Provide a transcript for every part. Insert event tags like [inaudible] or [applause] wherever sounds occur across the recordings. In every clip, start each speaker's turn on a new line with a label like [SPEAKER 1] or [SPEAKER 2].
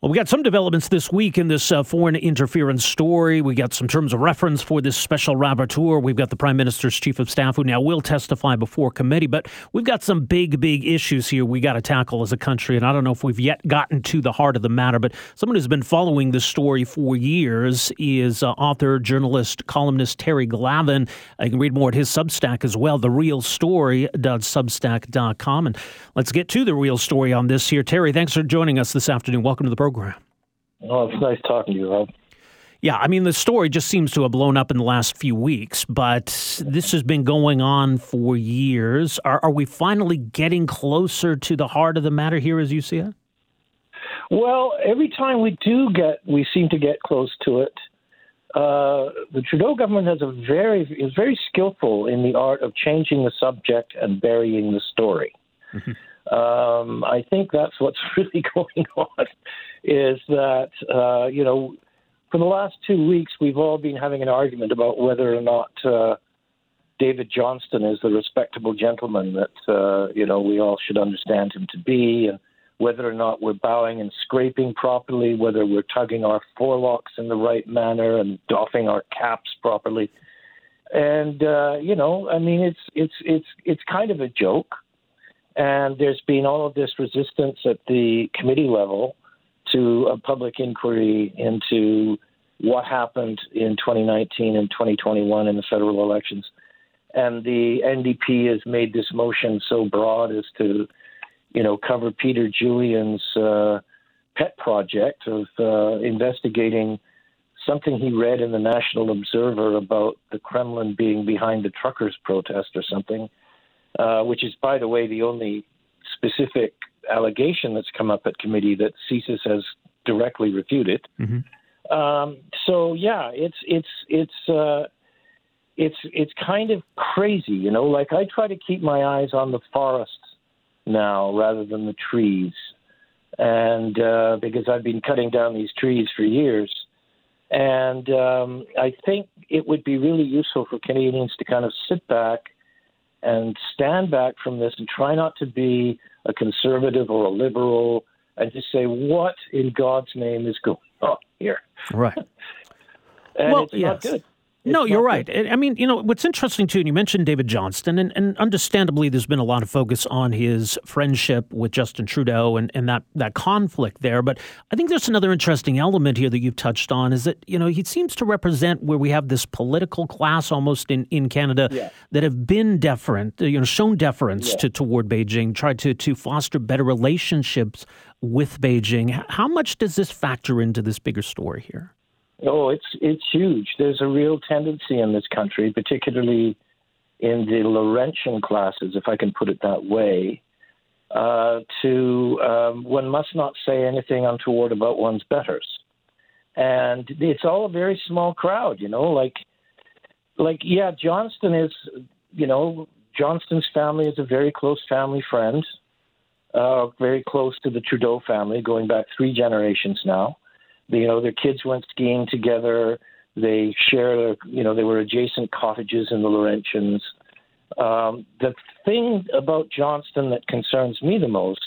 [SPEAKER 1] Well, we got some developments this week in this uh, foreign interference story. We got some terms of reference for this special rapporteur. We've got the Prime Minister's Chief of Staff who now will testify before committee. But we've got some big, big issues here we got to tackle as a country. And I don't know if we've yet gotten to the heart of the matter, but someone who's been following this story for years is uh, author, journalist, columnist Terry Glavin. Uh, you can read more at his Substack as well, therealstory.substack.com. And let's get to the real story on this here. Terry, thanks for joining us this afternoon. Welcome to the program program.
[SPEAKER 2] Oh, it's nice talking to you, Rob.
[SPEAKER 1] Yeah, I mean, the story just seems to have blown up in the last few weeks, but this has been going on for years. Are, are we finally getting closer to the heart of the matter here as you see it?
[SPEAKER 2] Well, every time we do get, we seem to get close to it. Uh, the Trudeau government has a very is very skillful in the art of changing the subject and burying the story. Mm-hmm. Um, I think that's what's [laughs] really going on is that, uh, you know, for the last two weeks, we've all been having an argument about whether or not uh, David Johnston is the respectable gentleman that, uh, you know, we all should understand him to be, and whether or not we're bowing and scraping properly, whether we're tugging our forelocks in the right manner and doffing our caps properly. And uh, you know, I mean, it's it's it's it's kind of a joke, and there's been all of this resistance at the committee level to a public inquiry into what happened in 2019 and 2021 in the federal elections. And the NDP has made this motion so broad as to, you know, cover Peter Julian's uh, pet project of uh, investigating something he read in the National Observer about the Kremlin being behind the truckers' protest or something, uh, which is, by the way, the only specific allegation that's come up at committee that CSIS has directly refuted. Mm-hmm. Um, so yeah, it's it's it's uh, it's it's kind of crazy, you know. Like I try to keep my eyes on the forest now rather than the trees, and uh, because I've been cutting down these trees for years, and um, I think it would be really useful for Canadians to kind of sit back and stand back from this and try not to be a conservative or a liberal and just say, what in God's name is going on here?
[SPEAKER 1] Right. [laughs]
[SPEAKER 2] and well, it's yes. not good.
[SPEAKER 1] No, you're right. I mean, you know, what's interesting too, and you mentioned David Johnston, and, and understandably, there's been a lot of focus on his friendship with Justin Trudeau and, and that, that conflict there. But I think there's another interesting element here that you've touched on is that, you know, he seems to represent where we have this political class almost in, in Canada yeah. that have been deferent, you know, shown deference yeah. to, toward Beijing, tried to, to foster better relationships with Beijing. How much does this factor into this bigger story here?
[SPEAKER 2] Oh, it's it's huge. There's a real tendency in this country, particularly in the Laurentian classes, if I can put it that way, uh, to um, one must not say anything untoward about one's betters, and it's all a very small crowd. You know, like like yeah, Johnston is, you know, Johnston's family is a very close family friend, uh, very close to the Trudeau family, going back three generations now you know, their kids went skiing together. They share, you know, they were adjacent cottages in the Laurentians. Um, the thing about Johnston that concerns me the most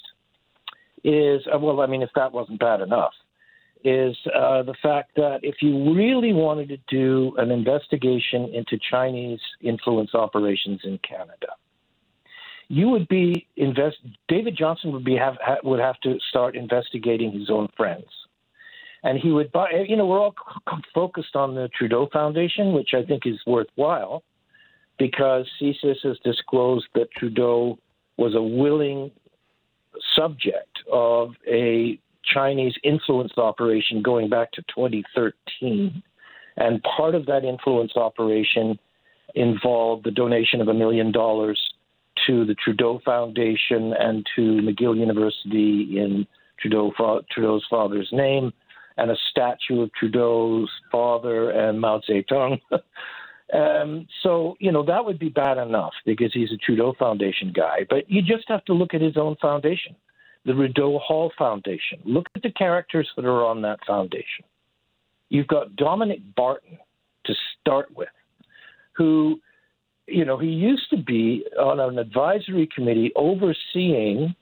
[SPEAKER 2] is, uh, well, I mean, if that wasn't bad enough, is uh, the fact that if you really wanted to do an investigation into Chinese influence operations in Canada, you would be invest. David Johnston would be have would have to start investigating his own friends and he would buy. You know, we're all focused on the Trudeau Foundation, which I think is worthwhile, because CSIS has disclosed that Trudeau was a willing subject of a Chinese influence operation going back to 2013, and part of that influence operation involved the donation of a million dollars to the Trudeau Foundation and to McGill University in Trudeau, Trudeau's father's name and a statue of Trudeau's father and Mao Zedong. [laughs] um, so, you know, that would be bad enough because he's a Trudeau Foundation guy. But you just have to look at his own foundation, the Rideau Hall Foundation. Look at the characters that are on that foundation. You've got Dominic Barton to start with, who, you know, he used to be on an advisory committee overseeing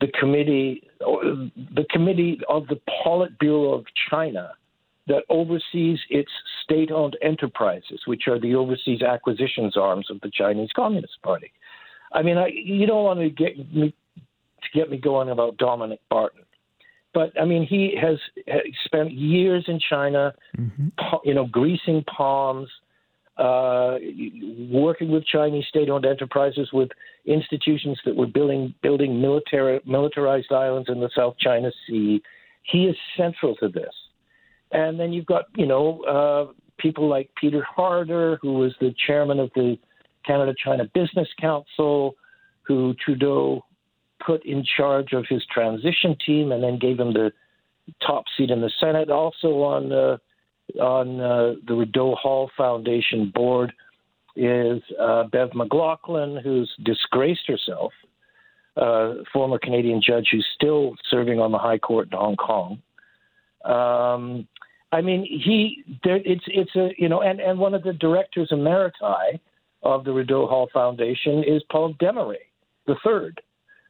[SPEAKER 2] the committee, the committee of the Politburo of China that oversees its state-owned enterprises, which are the overseas acquisitions arms of the Chinese Communist Party. I mean, I, you don't want to get me to get me going about Dominic Barton, but I mean, he has, has spent years in China, mm-hmm. you know, greasing palms, uh, working with Chinese state-owned enterprises, with institutions that were building building military militarized islands in the South China Sea. He is central to this. And then you've got, you know, uh, people like Peter Harder, who was the chairman of the Canada China Business Council, who Trudeau put in charge of his transition team and then gave him the top seat in the Senate. Also on uh, on uh, the Rideau Hall Foundation board is uh, Bev McLachlin, who's disgraced herself, uh, former Canadian judge who's still serving on the High Court in Hong Kong. Um, I mean, he there, it's it's a you know, and and one of the directors emeriti of the Rideau Hall Foundation is Paul Desmarais, the third,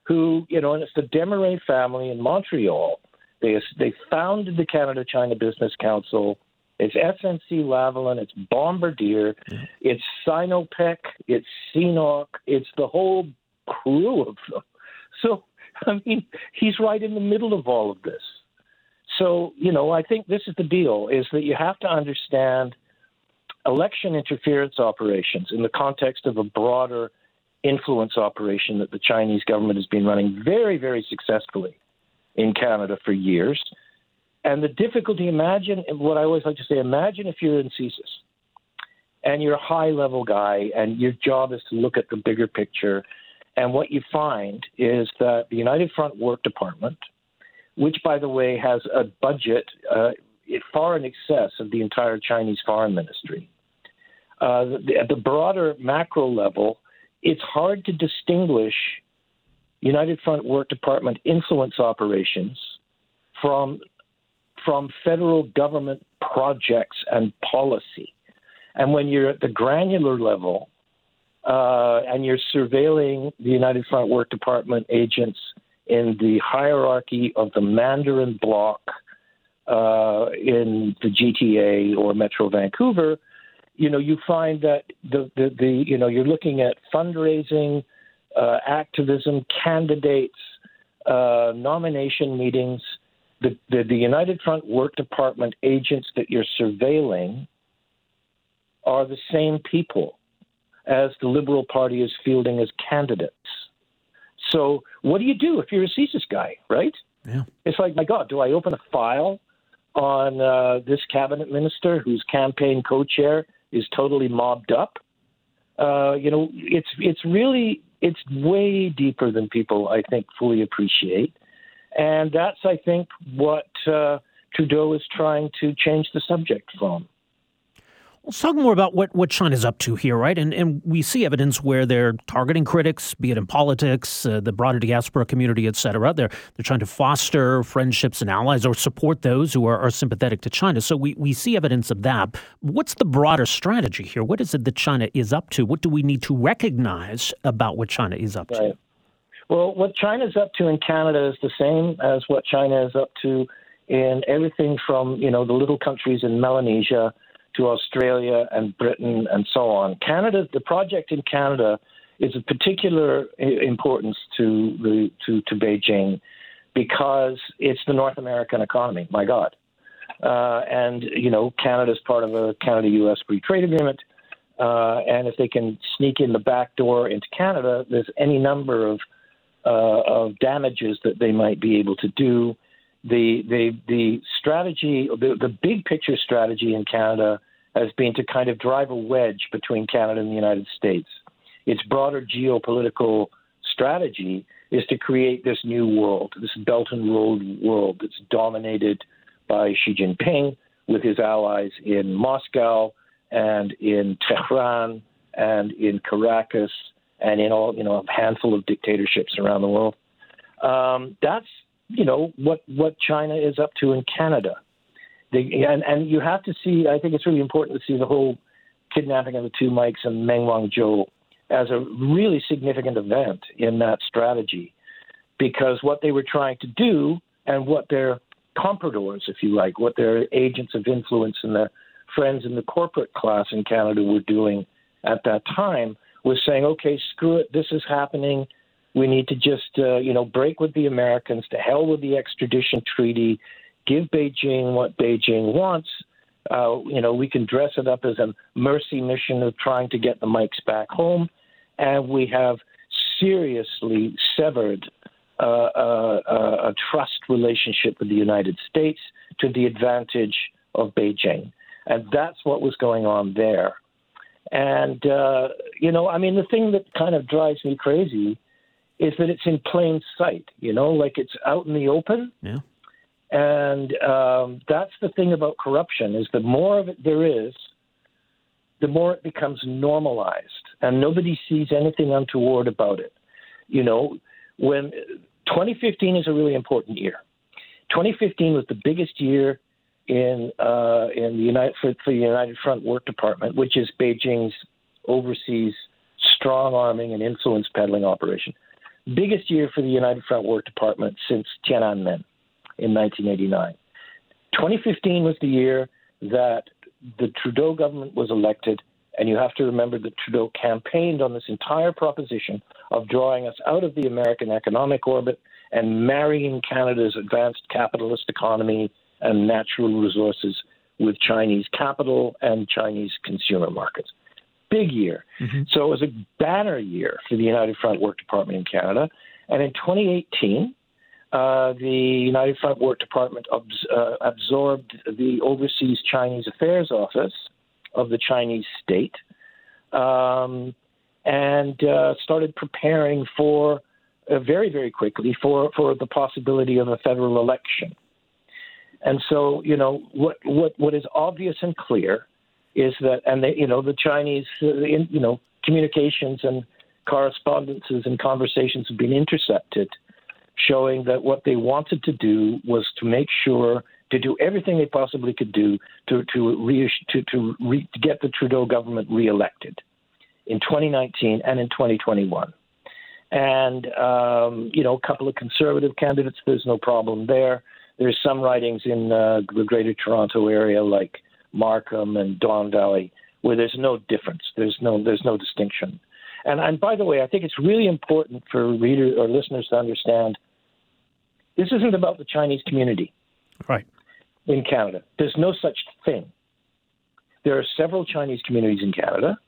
[SPEAKER 2] who you know, and it's the Desmarais family in Montreal. They they founded the Canada China Business Council. It's SNC Lavalin, it's Bombardier, it's Sinopec, it's CNOOC, it's the whole crew of them. [laughs] So, I mean, he's right in the middle of all of this. So, you know, I think this is the deal is that you have to understand election interference operations in the context of a broader influence operation that the Chinese government has been running very, very successfully in Canada for years. And the difficulty, imagine what I always like to say imagine if you're in CSIS and you're a high level guy and your job is to look at the bigger picture. And what you find is that the United Front Work Department which, by the way, has a budget uh, far in excess of the entire Chinese Foreign Ministry. Uh, at the broader macro level, it's hard to distinguish United Front Work Department influence operations from from federal government projects and policy. And when you're at the granular level uh, and you're surveilling the United Front Work Department agents in the hierarchy of the Mandarin bloc uh, in the GTA or Metro Vancouver, you know, you find that the, the, the you know, you're looking at fundraising, uh, activism, candidates, uh, nomination meetings. The, the, the United Front Work Department agents that you're surveilling are the same people as the Liberal Party is fielding as candidates. So what do you do if you're a CSIS guy, right?
[SPEAKER 1] Yeah.
[SPEAKER 2] It's like, my God, do I open a file on uh, this cabinet minister whose campaign co-chair is totally mobbed up? Uh, you know, it's it's really it's way deeper than people I think fully appreciate, and that's I think what uh, Trudeau is trying to change the subject from.
[SPEAKER 1] Let's talk more about what, what China's up to here, right? And and we see evidence where they're targeting critics, be it in politics, uh, the broader diaspora community, et cetera. They're, they're trying to foster friendships and allies or support those who are, are sympathetic to China. So we, we see evidence of that. What's the broader strategy here? What is it that China is up to? What do we need to recognize about what China is up
[SPEAKER 2] right. to? Well, what China's up to in Canada is the same as what China is up to in everything from, you know, the little countries in Melanesia – to Australia and Britain and so on. Canada, the project in Canada is of particular importance to the to, to Beijing because it's the North American economy. My God, uh, and you know Canada's part of a Canada-U.S. free trade agreement, uh, and if they can sneak in the back door into Canada, there's any number of uh, of damages that they might be able to do the the the strategy, the, the big picture strategy in Canada has been to kind of drive a wedge between Canada and the United States. Its broader geopolitical strategy is to create this new world, this Belt and Road world that's dominated by Xi Jinping with his allies in Moscow and in Tehran and in Caracas and in all you know a handful of dictatorships around the world. Um, that's you know what what China is up to in Canada. They, and and you have to see. I think it's really important to see the whole kidnapping of the two Mikes and Meng Wanzhou as a really significant event in that strategy. because what they were trying to do and what their compradors, if you like, what their agents of influence and their friends in the corporate class in Canada were doing at that time was saying, okay, screw it, this is happening. We need to just, uh, you know, break with the Americans, to hell with the extradition treaty, give Beijing what Beijing wants. Uh, you know, we can dress it up as a mercy mission of trying to get the Mikes back home. And we have seriously severed uh, uh, uh, a trust relationship with the United States to the advantage of Beijing. And that's what was going on there. And, uh, you know, I mean, the thing that kind of drives me crazy is that it's in plain sight, you know, like it's out in the open.
[SPEAKER 1] Yeah.
[SPEAKER 2] And um, that's the thing about corruption is the more of it there is, the more it becomes normalized, and nobody sees anything untoward about it. You know, when 2015 is a really important year. 2015 was the biggest year in uh, in the United for, for the United Front Work Department, which is Beijing's overseas strong arming and influence peddling operation. Biggest year for the United Front Work Department since Tiananmen in 1989. 2015 was the year that the Trudeau government was elected, and you have to remember that Trudeau campaigned on this entire proposition of drawing us out of the American economic orbit and marrying Canada's advanced capitalist economy and natural resources with Chinese capital and Chinese consumer markets. Big year. Mm-hmm. So it was a banner year for the United Front Work Department in Canada. And in 2018, uh, the United Front Work Department uh, absorbed the Overseas Chinese Affairs Office of the Chinese state um, and uh, started preparing for uh, very, very quickly for, for the possibility of a federal election. And so, you know, what what what is obvious and clear is that, and they, you know, the Chinese, uh, you know, communications and correspondences and conversations have been intercepted, showing that what they wanted to do was to make sure to do everything they possibly could do to to re, to to, re, to get the Trudeau government reelected in 2019 and in 2021. And um, you know, a couple of conservative candidates, there's no problem there. There's some ridings in uh, the Greater Toronto area, like Markham and Don Valley, where there's no difference. There's no there's no distinction. And and by the way, I think it's really important for readers or listeners to understand. This isn't about the Chinese community,
[SPEAKER 1] right?
[SPEAKER 2] In Canada, there's no such thing. There are several Chinese communities in Canada.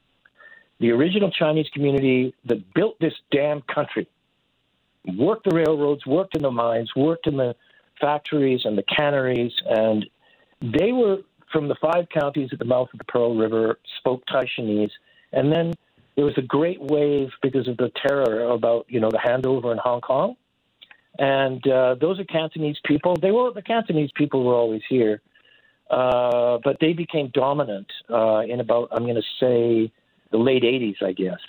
[SPEAKER 2] The original Chinese community that built this damn country, worked the railroads, worked in the mines, worked in the factories and the canneries, and they were from the five counties at the mouth of the Pearl River, spoke Taishanese, and then there was a great wave because of the terror about you know the handover in Hong Kong, and uh, those are Cantonese people. They were the Cantonese people were always here, uh, but they became dominant uh, in about I'm going to say the late '80s, I guess,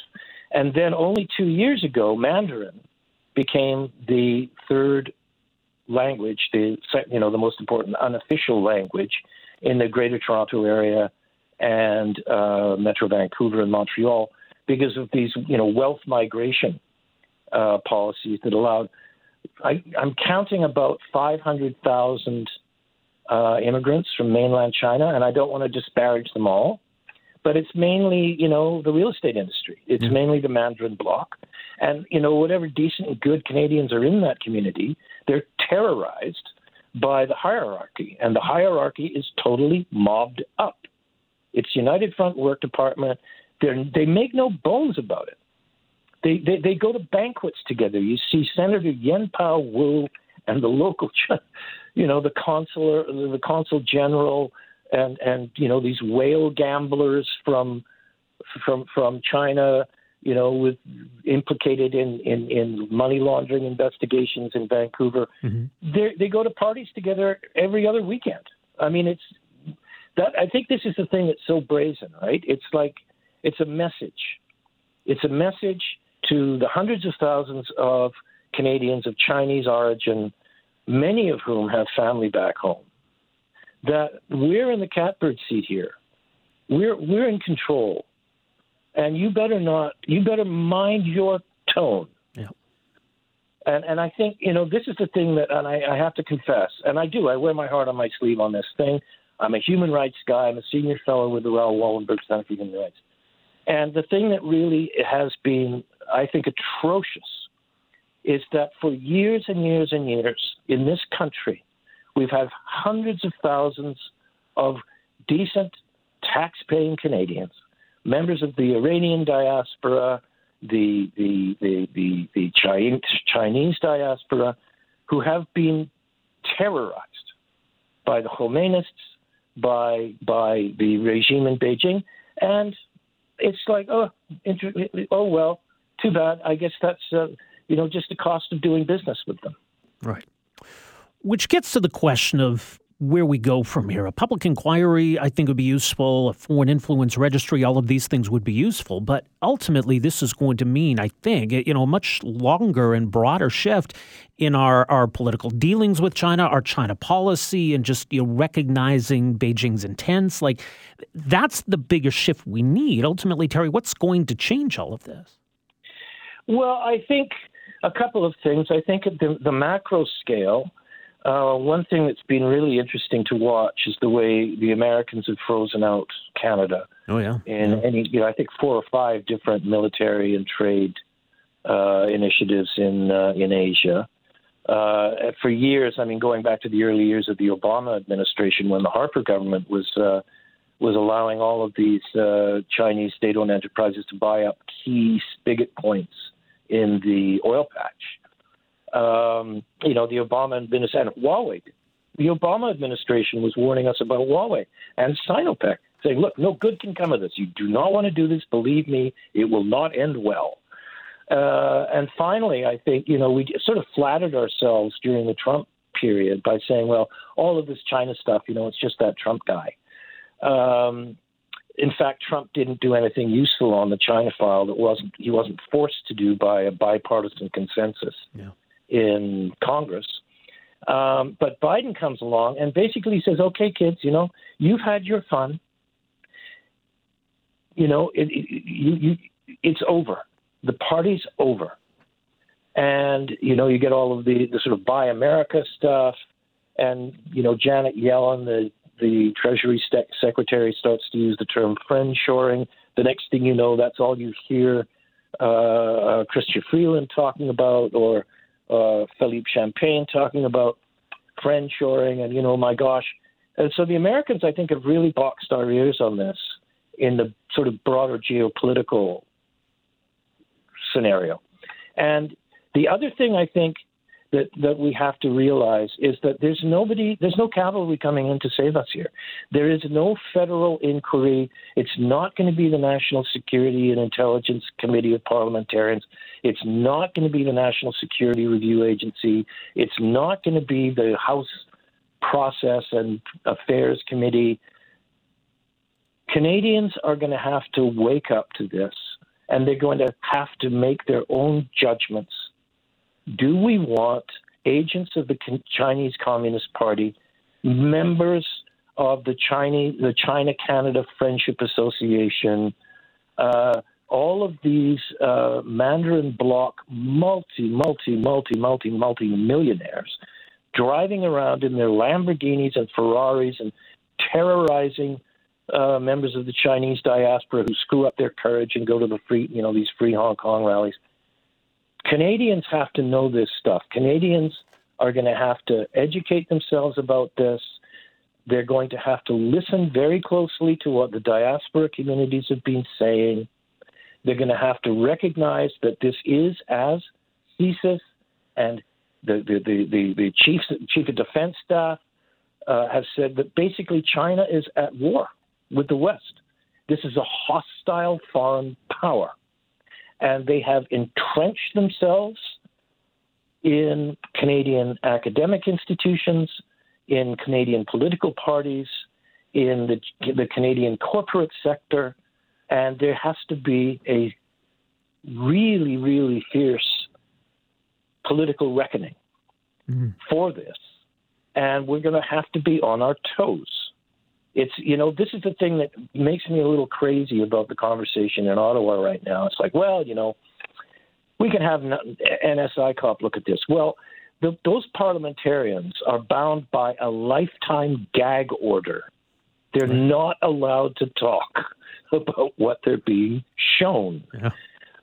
[SPEAKER 2] and then only two years ago, Mandarin became the third language, the you know the most important unofficial language in the Greater Toronto Area and uh, Metro Vancouver and Montreal because of these you know wealth migration uh, policies that allowed. I, am counting about 500,000 uh, immigrants from mainland China, and I don't want to disparage them all, but it's mainly you know the real estate industry. It's mm-hmm. mainly the Mandarin bloc, and you know whatever decent and good Canadians are in that community, they're terrorized by the hierarchy, and the hierarchy is totally mobbed up. It's United Front Work Department. They're, they make no bones about it. They, they, they go to banquets together. You see Senator Yuen Pau Woo and the local, [laughs] you know, the consular, the consul general, and and you know these whale gamblers from from from China you know, with implicated in, in, in money laundering investigations in Vancouver. Mm-hmm. They they go to parties together every other weekend. I mean, it's that. I think this is the thing that's so brazen, right? It's like it's a message. It's a message to the hundreds of thousands of Canadians of Chinese origin, many of whom have family back home, that we're in the catbird seat here. We're we're in control and you better not you better mind your tone
[SPEAKER 1] yeah.
[SPEAKER 2] And and I think you know this is the thing that, and I, I have to confess, and I do. I wear my heart on my sleeve on this thing. I'm a human rights guy. I'm a senior fellow with the Raoul Wallenberg Center for Human Rights. And the thing that really has been, I think, atrocious is that for years and years and years in this country, we've had hundreds of thousands of decent tax-paying Canadians, members of the Iranian diaspora, the the the the, the Chinese, diaspora, who have been terrorized by the Khomeinists, by by the regime in Beijing, and it's like oh oh well, too bad. I guess that's uh, you know just the cost of doing business with them.
[SPEAKER 1] Right. Which gets to the question of where we go from here. A public inquiry, I think, would be useful. A foreign influence registry, all of these things would be useful. But ultimately, this is going to mean, I think, you know, a much longer and broader shift in our, our political dealings with China, our China policy, and just you know, recognizing Beijing's intents. Like, that's the biggest shift we need. Ultimately, Terry, what's going to change all of this?
[SPEAKER 2] Well, I think a couple of things. I think at the, the macro scale, uh, one thing that's been really interesting to watch is the way the Americans have frozen out Canada.
[SPEAKER 1] Oh yeah,
[SPEAKER 2] in
[SPEAKER 1] yeah.
[SPEAKER 2] any you know I think four or five different military and trade uh, initiatives in uh, in Asia. Uh, for years, I mean, going back to the early years of the Obama administration, when the Harper government was uh, was allowing all of these uh, Chinese state-owned enterprises to buy up key spigot points in the oil patch um, you know, the Obama administration, Huawei. The Obama administration was warning us about Huawei and Sinopec, saying, look, no good can come of this. You do not want to do this. Believe me, it will not end well. Uh, and finally, I think, you know, we sort of flattered ourselves during the Trump period by saying, well, all of this China stuff, you know, it's just that Trump guy. Um, in fact, Trump didn't do anything useful on the China file that wasn't he wasn't forced to do by a bipartisan consensus.
[SPEAKER 1] Yeah
[SPEAKER 2] in Congress. Um, but Biden comes along and basically says, "Okay, kids, you know, you've had your fun. You know, it, it, you, you, it's over. The party's over." And you know, you get all of the, the sort of "Buy America" stuff, and you know, Janet Yellen, the the Treasury Secretary, starts to use the term "friend shoring." The next thing you know, that's all you hear uh, Chrystia Freeland talking about, or uh, Philippe Champagne talking about friend shoring, and you know, my gosh. And so the Americans, I think, have really boxed our ears on this in the sort of broader geopolitical scenario. And the other thing I think that, that we have to realize is that there's nobody, there's no cavalry coming in to save us here. There is no federal inquiry. It's not going to be the National Security and Intelligence Committee of Parliamentarians. It's not going to be the National Security Review Agency. It's not going to be the House Process and Affairs Committee. Canadians are going to have to wake up to this and they're going to have to make their own judgments do we want agents of the Chinese Communist Party, members of the Chinese, the China Canada Friendship Association, uh, all of these uh, Mandarin bloc multi, multi, multi, multi, multi millionaires driving around in their Lamborghinis and Ferraris and terrorizing uh, members of the Chinese diaspora who screw up their courage and go to the free, you know, these free Hong Kong rallies. Canadians have to know this stuff. Canadians are going to have to educate themselves about this. They're going to have to listen very closely to what the diaspora communities have been saying. They're going to have to recognize that this is, as CSIS and the, the, the, the, the chief, chief of defense staff uh, have said, that basically China is at war with the West. This is a hostile foreign power and they have entrenched themselves in Canadian academic institutions, in Canadian political parties, in the, the Canadian corporate sector, and there has to be a really, really fierce political reckoning mm-hmm. for this. And we're going to have to be on our toes it's you know this is the thing that makes me a little crazy about the conversation in Ottawa right now. It's like, well, you know, we can have NSICOP look at this. Well, the, those parliamentarians are bound by a lifetime gag order. They're right. not allowed to talk [laughs] about what they're being shown. Yeah.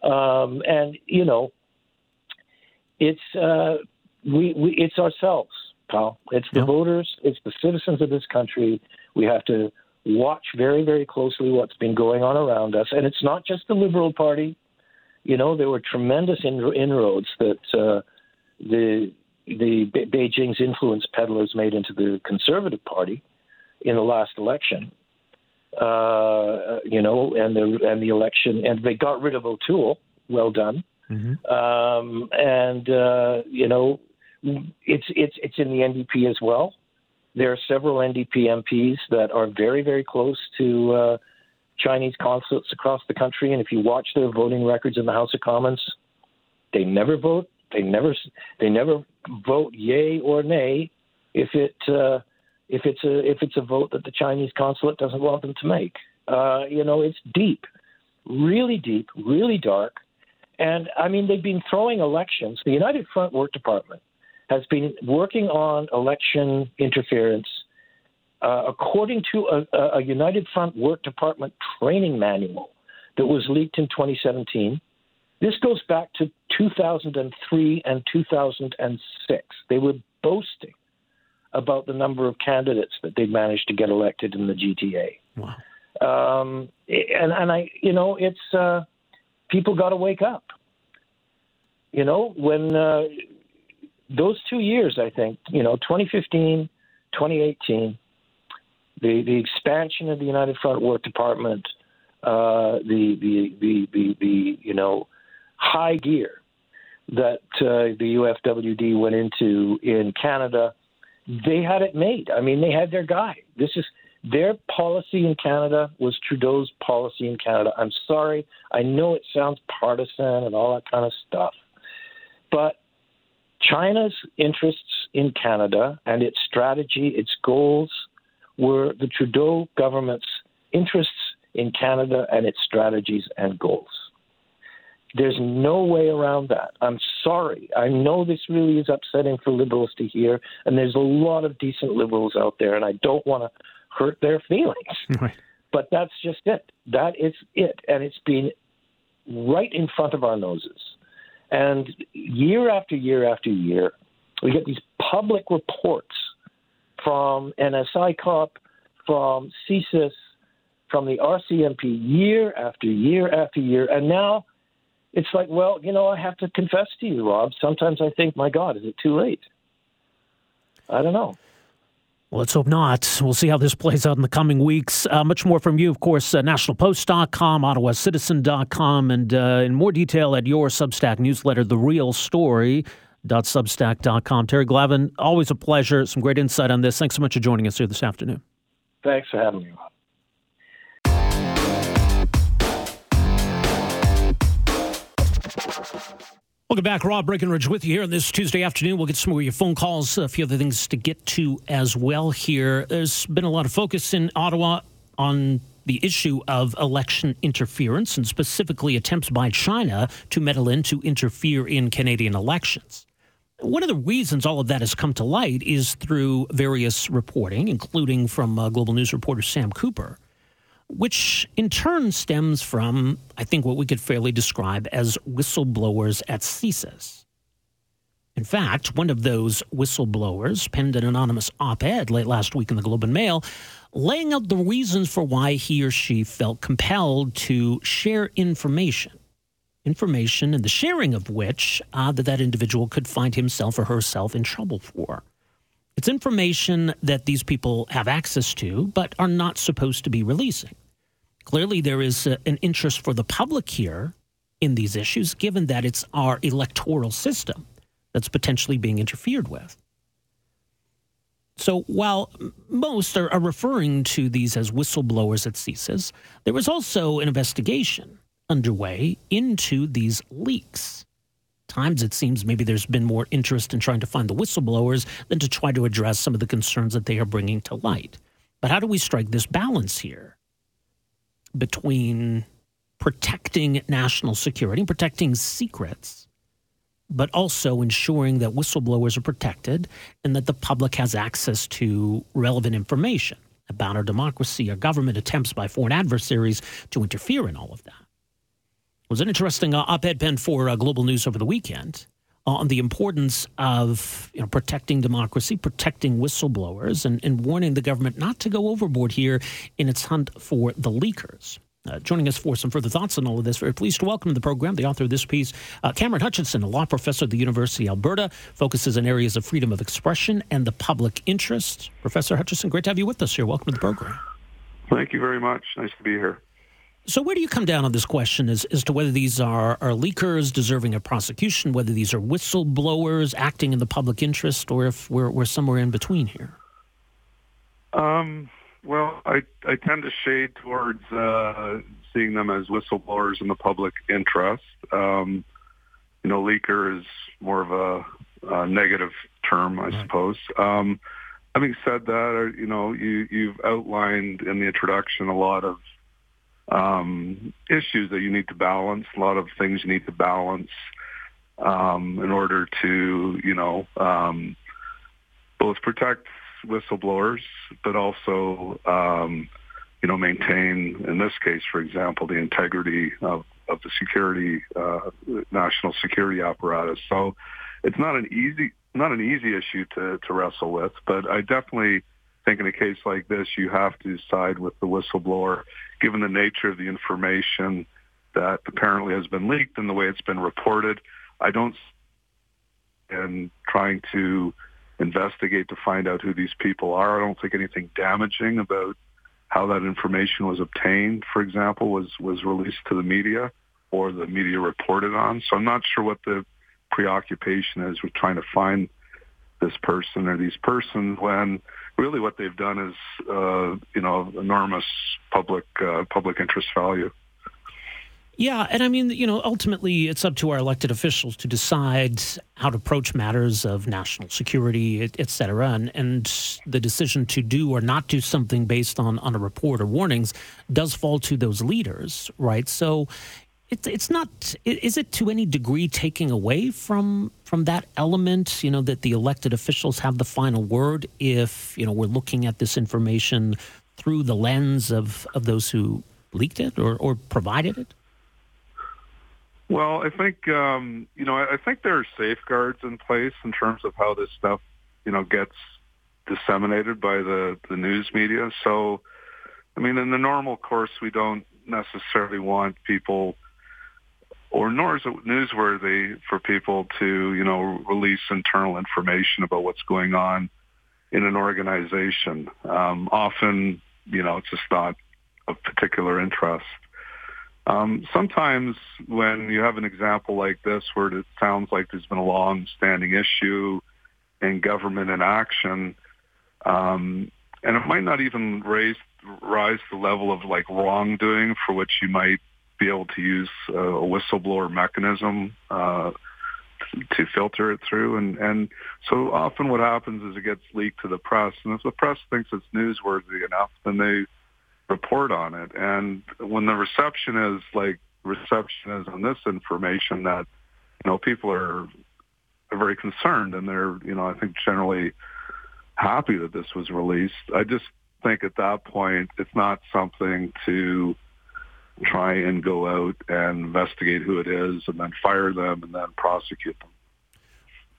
[SPEAKER 2] Um, and you know, it's uh, we, we it's ourselves, pal. It's the yeah. voters. It's the citizens of this country. We have to watch very, very closely what's been going on around us, and it's not just the Liberal Party. You know, there were tremendous inroads that uh, the the Be- Beijing's influence peddlers made into the Conservative Party in the last election. Uh, you know, and the and the election, and they got rid of O'Toole. Well done. Mm-hmm. Um, and uh, you know, it's it's it's in the NDP as well. There are several NDP MPs that are very very close to uh, Chinese consulates across the country, and if you watch their voting records in the House of Commons, they never vote. They never they never vote yay or nay if it uh, if it's a if it's a vote that the Chinese consulate doesn't want them to make. Uh, you know, it's deep, really deep, really dark. And I mean, they've been throwing elections. The United Front Work Department has been working on election interference uh, according to a, a United Front Work Department training manual that was leaked in 2017. This goes back to 2003 and 2006. They were boasting about the number of candidates that they managed to get elected in the GTA. Wow. Um, and and I, you know, it's uh, people got to wake up. You know, when uh, those two years, I think, you know, 2015, 2018, the the expansion of the United Front Work Department, uh, the, the the the the you know high gear that uh, the UFWD went into in Canada, they had it made. I mean, they had their guy. This is their policy in Canada was Trudeau's policy in Canada. I'm sorry. I know it sounds partisan and all that kind of stuff. But China's interests in Canada and its strategy, its goals, were the Trudeau government's interests in Canada and its strategies and goals. There's no way around that. I'm sorry. I know this really is upsetting for liberals to hear, and there's a lot of decent liberals out there, and I don't want to hurt their feelings. [laughs] Right. But that's just it. That is it. And it's been right in front of our noses. And year after year after year, we get these public reports from NSICOP, from CSIS, from the RCMP year after year after year. And now it's like, well, you know, I have to confess to you, Rob. Sometimes I think, my God, is it too late? I don't know.
[SPEAKER 1] Let's hope not. We'll see how this plays out in the coming weeks. Uh, much more from you, of course, uh, nationalpost.com, ottawacitizen.com, and uh, in more detail at your Substack newsletter, The Real Story. Substack.com. Terry Glavin, always a pleasure. Some great insight on this. Thanks so much for joining us here this afternoon.
[SPEAKER 2] Thanks for having me,
[SPEAKER 1] Welcome back. Rob Breckenridge with you here on this Tuesday afternoon. We'll get some of your phone calls, a few other things to get to as well here. There's been a lot of focus in Ottawa on the issue of election interference and specifically attempts by China to meddle in to interfere in Canadian elections. One of the reasons all of that has come to light is through various reporting, including from uh, Global News reporter Sam Cooper which in turn stems from, I think, what we could fairly describe as whistleblowers at CSIS. In fact, one of those whistleblowers penned an anonymous op ed late last week in the Globe and Mail laying out the reasons for why he or she felt compelled to share information. Information and the sharing of which uh, that that individual could find himself or herself in trouble for. It's information that these people have access to, but are not supposed to be releasing. Clearly, there is a, uh, an interest for the public here in these issues, given that it's our electoral system that's potentially being interfered with. So while most are, are, referring to these as whistleblowers at CSIS, there was also an investigation underway into these leaks. Times it seems maybe there's been more interest in trying to find the whistleblowers than to try to address some of the concerns that they are bringing to light. But how do we strike this balance here? Between protecting national security, protecting secrets, but also ensuring that whistleblowers are protected and that the public has access to relevant information about our democracy, our government, attempts by foreign adversaries to interfere in all of that. It was an interesting uh, op-ed pen for uh, Global News over the weekend on the importance of you know, protecting democracy, protecting whistleblowers, and, and warning the government not to go overboard here in its hunt for the leakers. Uh, joining us for some further thoughts on all of this, very pleased to welcome to the program the author of this piece, uh, Cameron Hutchison, a law professor at the University of Alberta, focuses on areas of freedom of expression and the public interest. Professor Hutchison, great to have you with us here. Welcome to the program.
[SPEAKER 3] Thank you very much. Nice to be here.
[SPEAKER 1] So, where do you come down on this question as, as to whether these are, are leakers deserving of prosecution, whether these are whistleblowers acting in the public interest, or if we're, we're somewhere in between here?
[SPEAKER 3] Um, well, I, I tend to shade towards uh, seeing them as whistleblowers in the public interest. Um, you know, leaker is more of a, a negative term, I right. suppose. Um, having said that, uh, you know, you, you've outlined in the introduction a lot of um, issues that you need to balance, a lot of things you need to balance um, in order to, you know, um, both protect whistleblowers, but also, um, you know, maintain, in this case, for example, the integrity of, of the security, uh, national security apparatus. So it's not an easy, not an easy issue to, to wrestle with, but I definitely think in a case like this, you have to side with the whistleblower, given the nature of the information that apparently has been leaked and the way it's been reported. I don't, and trying to investigate to find out who these people are. I don't think anything damaging about how that information was obtained, for example, was, was released to the media or the media reported on. So I'm not sure what the preoccupation is with trying to find this person or these persons when really what they've done is, uh, you know, enormous public uh, public interest value.
[SPEAKER 1] Yeah, and I mean, you know, ultimately it's up to our elected officials to decide how to approach matters of national security, et, et cetera. And, and the decision to do or not do something based on, on a report or warnings does fall to those leaders, right? So it, it's not, is it to any degree taking away from, from that element, you know, that the elected officials have the final word if, you know, we're looking at this information through the lens of, of those who leaked it or, or provided it?
[SPEAKER 3] Well, I think um, you know, I think there are safeguards in place in terms of how this stuff, you know, gets disseminated by the the news media. So, I mean, in the normal course, we don't necessarily want people, or nor is it newsworthy for people to, you know, release internal information about what's going on in an organization. Um, often, you know, it's just not of particular interest. Um, sometimes when you have an example like this where it sounds like there's been a long-standing issue in government inaction, um, and it might not even raise rise the level of like wrongdoing for which you might be able to use a, a whistleblower mechanism uh, to filter it through. And, and so often what happens is it gets leaked to the press. And if the press thinks it's newsworthy enough, then they report on it. And when the reception is like reception is on this information that, you know, people are, are very concerned and they're, you know, I think generally happy that this was released. I just think at that point it's not something to try and go out and investigate who it is and then fire them and then prosecute them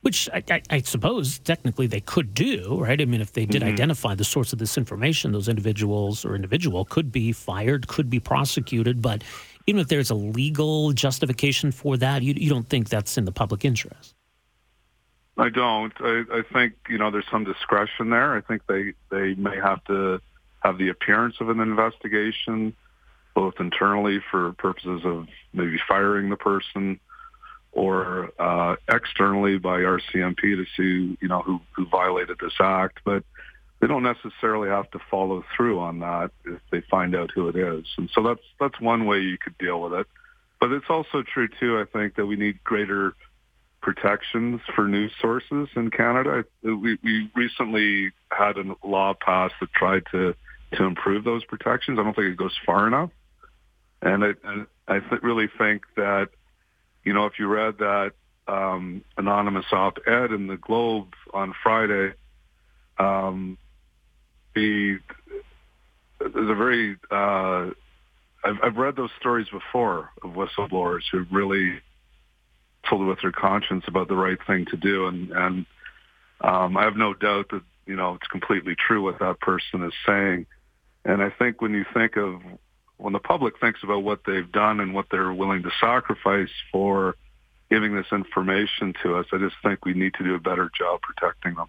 [SPEAKER 1] which I, I, I, suppose technically they could do, right? I mean, if they did mm-hmm. identify the source of this information, those individuals or individual could be fired, could be prosecuted. But even if there's a legal justification for that, you, you don't think that's in the public interest.
[SPEAKER 3] I don't. I, I think you know there's some discretion there. I think they they may have to have the appearance of an investigation, both internally for purposes of maybe firing the person or uh, externally by RCMP to see, you know, who, who violated this act. But they don't necessarily have to follow through on that if they find out who it is. And so that's that's one way you could deal with it. But it's also true too. I think that we need greater protections for news sources in Canada. We, we recently had a law passed that tried to to improve those protections. I don't think it goes far enough. And, and I th- really think that, you know, if you read that um, anonymous op-ed in the Globe on Friday, um, the very uh, I've, I've read those stories before of whistleblowers who really told with their conscience about the right thing to do, and and um, I have no doubt that you know it's completely true what that person is saying. And I think when you think of when the public thinks about what they've done and what they're willing to sacrifice for giving this information to us, I just think we need to do a better job protecting them.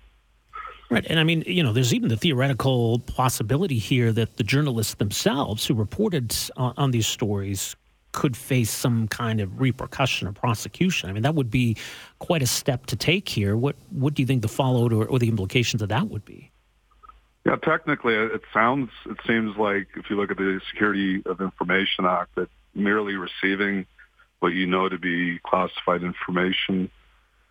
[SPEAKER 1] Right. And I mean, you know, there's even the theoretical possibility here that the journalists themselves who reported on, on, these stories could face some kind of repercussion or prosecution. I mean, that would be quite a step to take here. What what do you think the fallout or, or the implications of that would be?
[SPEAKER 3] Yeah, technically, it sounds, it seems like if you look at the Security of Information Act, that merely receiving what you know to be classified information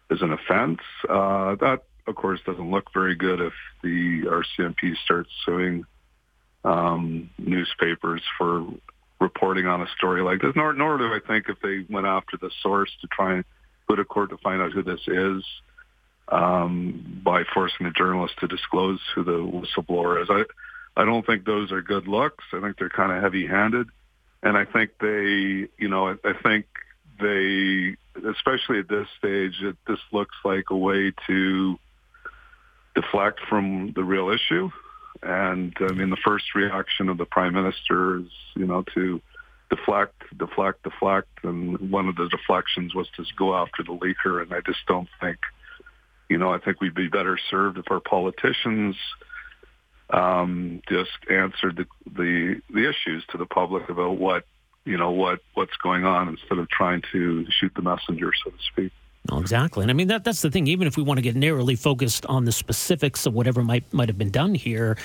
[SPEAKER 3] is an offense. Uh, that of course, doesn't look very good if the RCMP starts suing um, newspapers for reporting on a story like this. Nor, nor do I think if they went after the source to try and go to court to find out who this is um, by forcing the journalist to disclose who the whistleblower is. I, I don't think those are good looks. I think they're kind of heavy-handed, and I think they, you know, I, I think they, especially at this stage, it, this looks like a way to deflect from the real issue. And I mean, the first reaction of the prime minister is, you know, to deflect, deflect, deflect. And one of the deflections was to go after the leaker. And I just don't think, you know, I think we'd be better served if our politicians um, just answered the, the the issues to the public about what you know what what's going on instead of trying to shoot the messenger, so to speak.
[SPEAKER 1] No, exactly. And I mean that that's the thing. Even if we want to get narrowly focused on the specifics of whatever might might have been done here,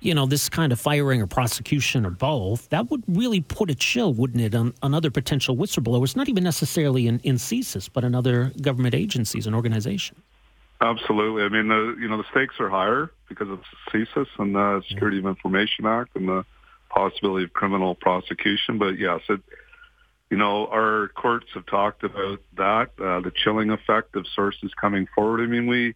[SPEAKER 1] you know, this kind of firing or prosecution or both, that would really put a chill, wouldn't it, on, on other potential whistleblowers, not even necessarily in, in CSIS, but in other government agencies and organizations.
[SPEAKER 3] Absolutely. I mean, the you know the stakes are higher because of CSIS and the Security of Information Act and the possibility of criminal prosecution. But yes, it you know, our courts have talked about that, uh, the chilling effect of sources coming forward. I mean, we,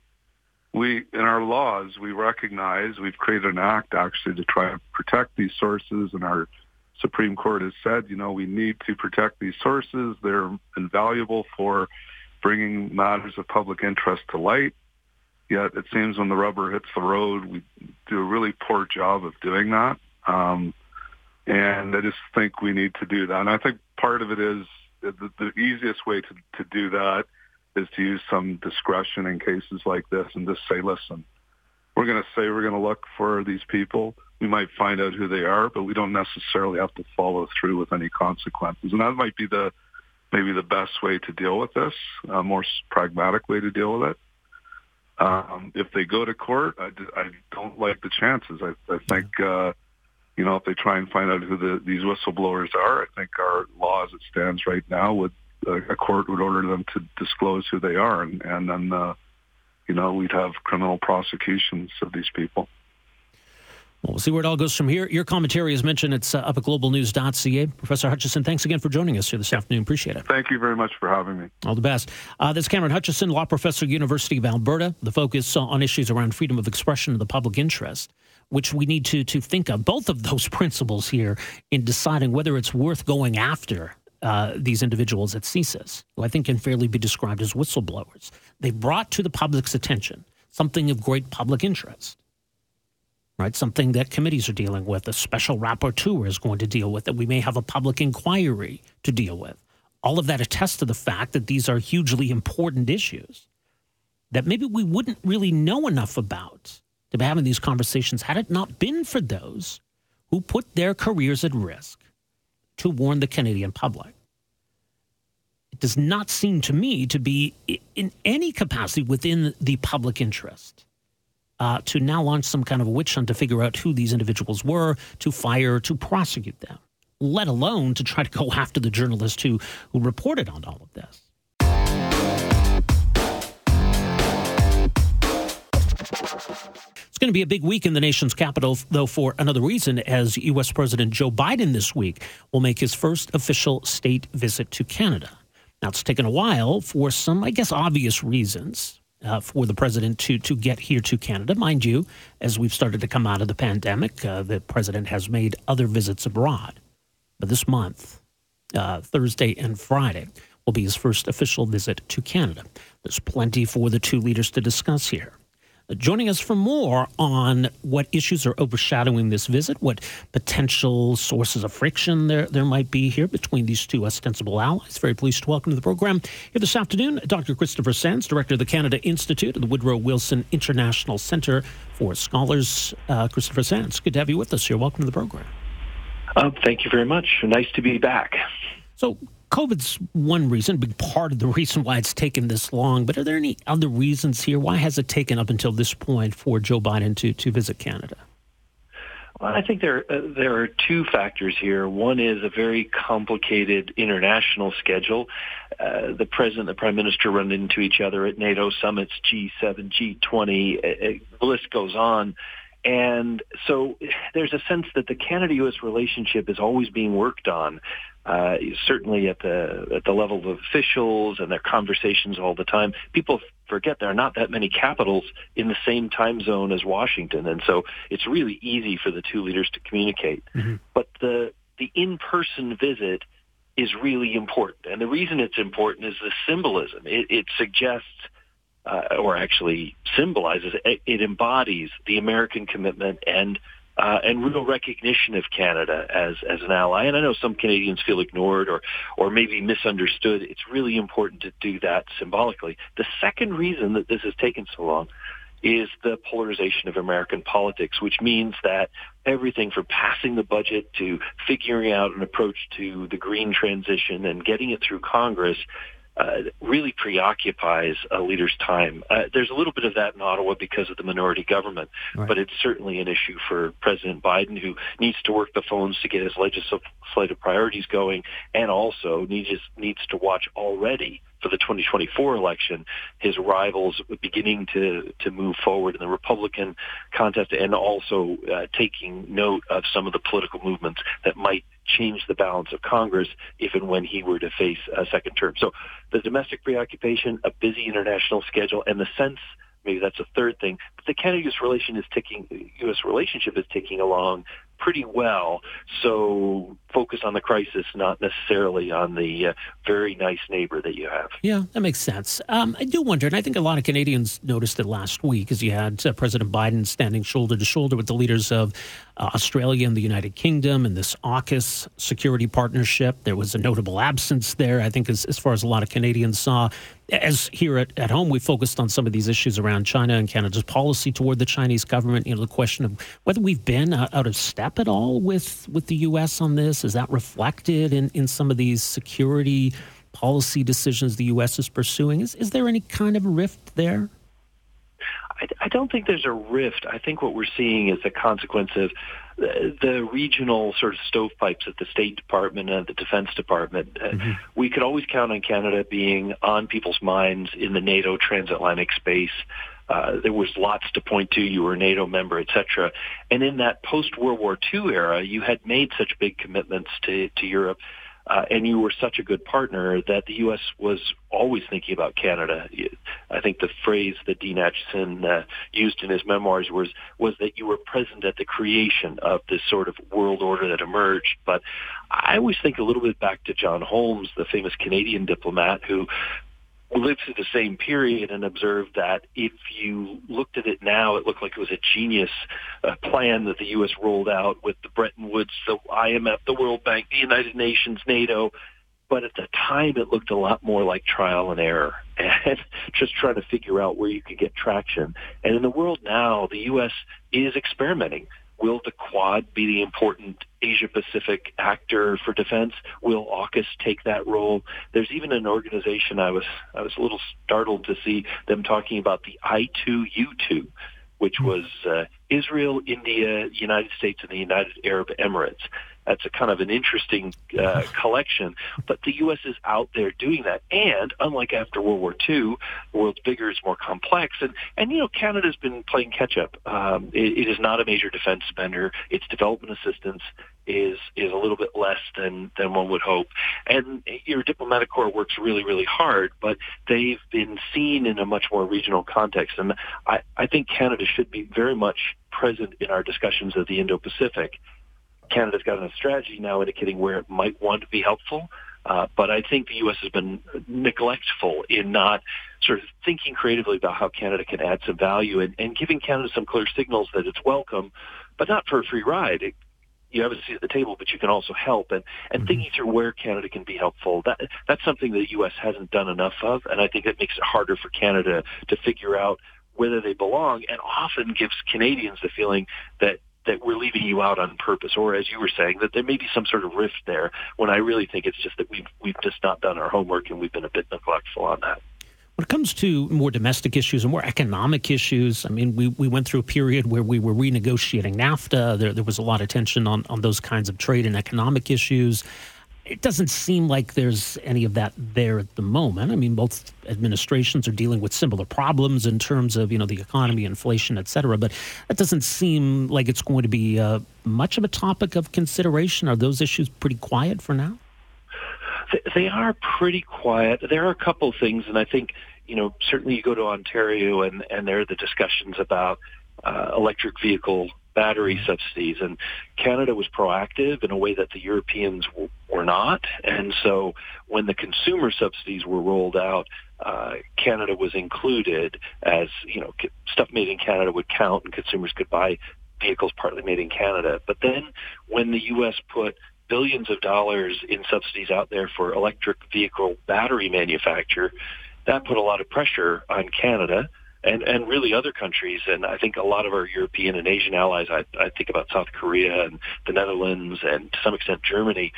[SPEAKER 3] we, in our laws, we recognize we've created an act actually to try and protect these sources and our Supreme Court has said, you know, we need to protect these sources. They're invaluable for bringing matters of public interest to light. Yet it seems when the rubber hits the road, we do a really poor job of doing that. Um, and I just think we need to do that. And I think part of it is the, the easiest way to, to do that is to use some discretion in cases like this and just say, listen, we're going to say we're going to look for these people. We might find out who they are, but we don't necessarily have to follow through with any consequences. And that might be the maybe the best way to deal with this, a more pragmatic way to deal with it. Um, if they go to court, I, I don't like the chances. I, I think uh, you know, if they try and find out who the, these whistleblowers are, I think our law as it stands right now would uh, a court would order them to disclose who they are, and, and then uh, you know we'd have criminal prosecutions of these people.
[SPEAKER 1] Well, we'll see where it all goes from here. Your commentary is mentioned. It's uh, up at globalnews.ca. Professor Hutchison, thanks again for joining us here this afternoon. Appreciate it.
[SPEAKER 3] Thank you very much for having me.
[SPEAKER 1] All the best. Uh, this is Cameron Hutchison, law professor, University of Alberta. The focus on issues around freedom of expression and the public interest which we need to to think of both of those [laughs] principles here in deciding whether it's worth going after uh, these individuals at CSIS, who I think can fairly be described as whistleblowers. They've brought to the public's attention something of great public interest, right? Something that committees are dealing with, a special rapporteur is going to deal with, that we may have a public inquiry to deal with. All of that attests to the fact that these are hugely important issues that maybe we wouldn't really know enough about to be having these conversations had it not been for those who put their careers at risk to warn the Canadian public. It does not seem to me to be in any capacity within the public interest uh, to now launch some kind of a witch hunt to figure out who these individuals were, to fire, to prosecute them, let alone to try to go [laughs] after the journalist who, who reported on all of this. It's going to be a big week in the nation's capital, though, for another reason, as U.S. President Joe Biden this week will make his first official state visit to Canada. Now, it's taken a while for some, I guess, obvious reasons. Uh, for the president to to get here to Canada, mind you, as we've started to come out of the pandemic, uh, the president has made other visits abroad. But this month, uh, Thursday and Friday, will be his first official visit to Canada. There's plenty for the two leaders to discuss here. Joining us for more on what issues are overshadowing this visit, what potential sources of friction there, there might be here between these two ostensible allies. Very pleased to welcome to the program here this afternoon Dr. Christopher Sands, Director of the Canada Institute of the Woodrow Wilson International Center for Scholars. Uh, Christopher Sands, good to have you with us here. Welcome to the program.
[SPEAKER 4] Uh, thank you very much. Nice to be back.
[SPEAKER 1] So, COVID's one reason, big part of the reason why it's taken this long. But are there any other reasons here? Why has it taken up until this point for Joe Biden to, to visit Canada?
[SPEAKER 4] Well, I think there uh, there are two factors here. One is a very complicated international schedule. Uh, the president and the prime minister run into each other at NATO summits, G7, G20. Uh, the list goes on. And so there's a sense that the Canada-U.S. relationship is always being worked on uh, certainly at the at the level of officials and their conversations all the time. People forget there are not that many capitals in the same time zone as Washington, and so it's really easy for the two leaders to communicate. Mm-hmm. But the the in-person visit is really important, and the reason it's important is the symbolism. It, it suggests. Uh, or actually symbolizes, it, embodies the American commitment and uh, and real recognition of Canada as as an ally. And I know some Canadians feel ignored or or maybe misunderstood. It's really important to do that symbolically. The second reason that this has taken so long is the polarization of American politics, which means that everything from passing the budget to figuring out an approach to the green transition and getting it through Congress uh, really preoccupies a leader's time. Uh, there's a little bit of that in Ottawa because of the minority government, right. but it's certainly an issue for President Biden, who needs to work the phones to get his legislative priorities going, and also needs needs to watch already for the 2024 election, his rivals beginning to to move forward in the Republican contest, and also uh, taking note of some of the political movements that might change the balance of Congress if and when he were to face a second term. So the domestic preoccupation, a busy international schedule, and the sense maybe that's a third thing. But the Canada-U.S. relation is ticking, U.S. relationship is ticking along pretty well. So focus on the crisis, not necessarily on the uh, very nice neighbor that you have.
[SPEAKER 1] Yeah, that makes sense. Um, I do wonder, and I think a lot of Canadians noticed it last week, as you had uh, President Biden standing shoulder to shoulder with the leaders of uh, Australia and the United Kingdom and this AUKUS security partnership. There was a notable absence there, I think, as, as far as a lot of Canadians saw. As here at, at home, we focused on some of these issues around China and Canada's policy toward the Chinese government. You know, the question of whether we've been out, out of step at all with, with the U.S. on this. Is that reflected in, in some of these security policy decisions the U.S. is pursuing? Is, is there any kind of rift there?
[SPEAKER 4] I, I don't think there's a rift. I think what we're seeing is a consequence of the, the regional sort of stovepipes at the State Department and the Defense Department. Uh, mm-hmm. we could always count on Canada being on people's minds in the NATO transatlantic space. Uh, there was lots to point to. You were a NATO member, etc. And in that post World War II era, you had made such big commitments to to Europe uh, and you were such a good partner that the U.S. was always thinking about Canada. I think the phrase that Dean Acheson uh, used in his memoirs was was that you were present at the creation of this sort of world order that emerged. But I always think a little bit back to John Holmes, the famous Canadian diplomat who lived through the same period and observed that if you looked at it now, it looked like it was a genius uh, plan that the U.S. rolled out with the Bretton Woods, the IMF, the World Bank, the United Nations, NATO. But at the time, it looked a lot more like trial and error [laughs] and just trying to figure out where you could get traction. And in the world now, the U.S. is experimenting. Will the Quad be the important Asia Pacific actor for defense? Will AUKUS take that role? There's even an organization I was I was a little startled to see them talking about the I2U2, which hmm. was uh, Israel, India, United States, and the United Arab Emirates. That's a kind of an interesting uh, [laughs] collection. But the U.S. is out there doing that, and unlike after World War II, the world's bigger, is more complex, and and you know Canada's been playing catch up. Um, it, it is not a major defense spender. Its development assistance is is a little bit less than than one would hope. And your diplomatic corps works really really hard, but they've been seen in a much more regional context. And I I think Canada should be very much present in our discussions of the Indo-Pacific. Canada's got a strategy now indicating where it might want to be helpful. Uh, but I think the U.S. has been neglectful in not sort of thinking creatively about how Canada can add some value and, and giving Canada some clear signals that it's welcome, but not for a free ride. It, you have a seat at the table, but you can also help. And, and mm-hmm. thinking through where Canada can be helpful, that, that's something that the U.S. hasn't done enough of. And I think it makes it harder for Canada to figure out whether they belong and often gives Canadians the feeling that that we're leaving you out on purpose, or as you were saying, that there may be some sort of rift there. When I really think it's just that we've we've just not done our homework and we've been a bit neglectful on that.
[SPEAKER 1] When it comes to more domestic issues and more economic issues, I mean, we, we went through a period where we were renegotiating NAFTA. There, there was a lot of tension on, on those kinds of trade and economic issues. It doesn't seem like there's any of that there at the moment. I mean, both administrations are dealing with similar problems in terms of, you know, the economy, inflation, et cetera. But that doesn't seem like it's going to be uh, much of a topic of consideration. Are those issues pretty quiet for now?
[SPEAKER 4] they are pretty quiet. There are a couple things, and I think you know certainly you go to Ontario and and there are the discussions about uh, electric vehicle battery subsidies, and Canada was proactive in a way that the Europeans w- were not, and so when the consumer subsidies were rolled out. Uh, Canada was included as, you know, stuff made in Canada would count and consumers could buy vehicles partly made in Canada. But then when the U.S. put billions of dollars in subsidies out there for electric vehicle battery manufacture, that put a lot of pressure on Canada and, and really other countries. And I think a lot of our European and Asian allies, I, I think about South Korea and the Netherlands and to some extent Germany,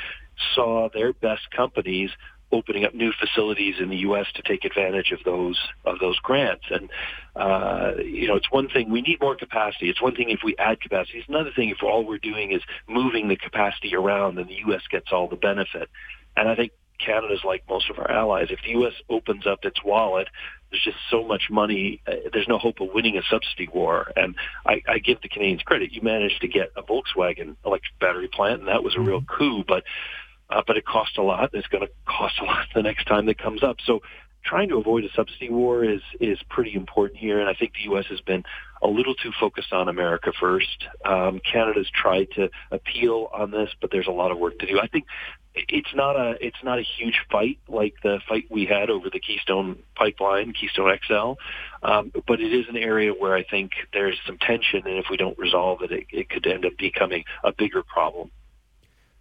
[SPEAKER 4] saw their best companies opening up new facilities in the U.S. to take advantage of those of those grants. And uh, you know, it's one thing we need more capacity. It's one thing if we add capacity. It's another thing if all we're doing is moving the capacity around, and the U.S. gets all the benefit. And I think Canada's like most of our allies. If the U.S. opens up its wallet, there's just so much money. Uh, there's no hope of winning a subsidy war. And I, I give the Canadians credit. You managed to get a Volkswagen electric battery plant, and that was a real mm-hmm. coup. But uh, but it costs a lot. And it's going to cost [laughs] a lot the next time that comes up. So trying to avoid a subsidy war is is pretty important here, and I think the U.S. has been a little too focused on America first. Um, Canada's tried to appeal on this, but there's a lot of work to do. I think it's not a it's not a huge fight like the fight we had over the Keystone Pipeline, Keystone XL, um, but it is an area where I think there's some tension, and if we don't resolve it, it, it could end up becoming a bigger problem.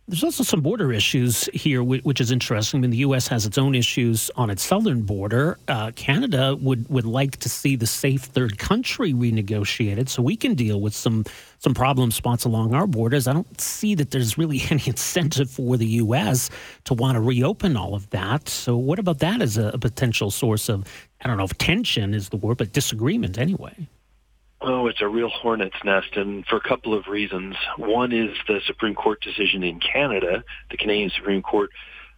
[SPEAKER 1] There's also some border issues here, which is interesting. I mean, the U.S. has its own issues on its southern border. Uh, Canada would, would like to see the safe third country renegotiated so we can deal with some some problem spots along our borders. I don't see that there's really [laughs] any incentive for the U.S. to want to reopen all of that. So, what about that as a, a potential source of, I don't know if tension is the word, but disagreement anyway?
[SPEAKER 4] Oh, it's a real hornet's nest, and for a couple of reasons. One is the Supreme Court decision in Canada, the Canadian Supreme Court,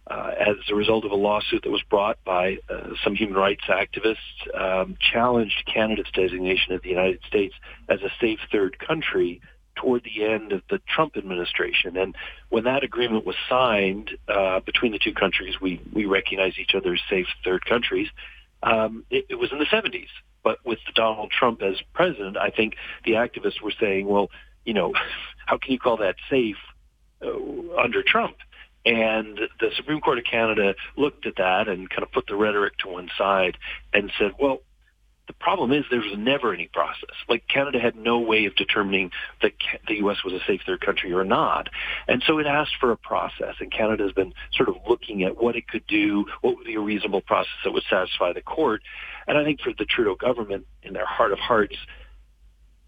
[SPEAKER 4] uh, as a result of a lawsuit that was brought by uh, some human rights activists, um, challenged Canada's designation of the United States as a safe third country toward the end of the Trump administration. And when that agreement was signed uh, between the two countries, we, we recognize each other as safe third countries. Um, it, it was in the 70s. But with Donald Trump as president, I think the activists were saying, well, you know, [laughs] how can you call that safe uh, under Trump? And the Supreme Court of Canada looked at that and kind of put the rhetoric to one side and said, well, the problem is there was never any process. Like Canada had no way of determining that the U.S. was a safe third country or not. And so it asked for a process. And Canada has been sort of looking at what it could do, what would be a reasonable process that would satisfy the court. And I think for the Trudeau government, in their heart of hearts,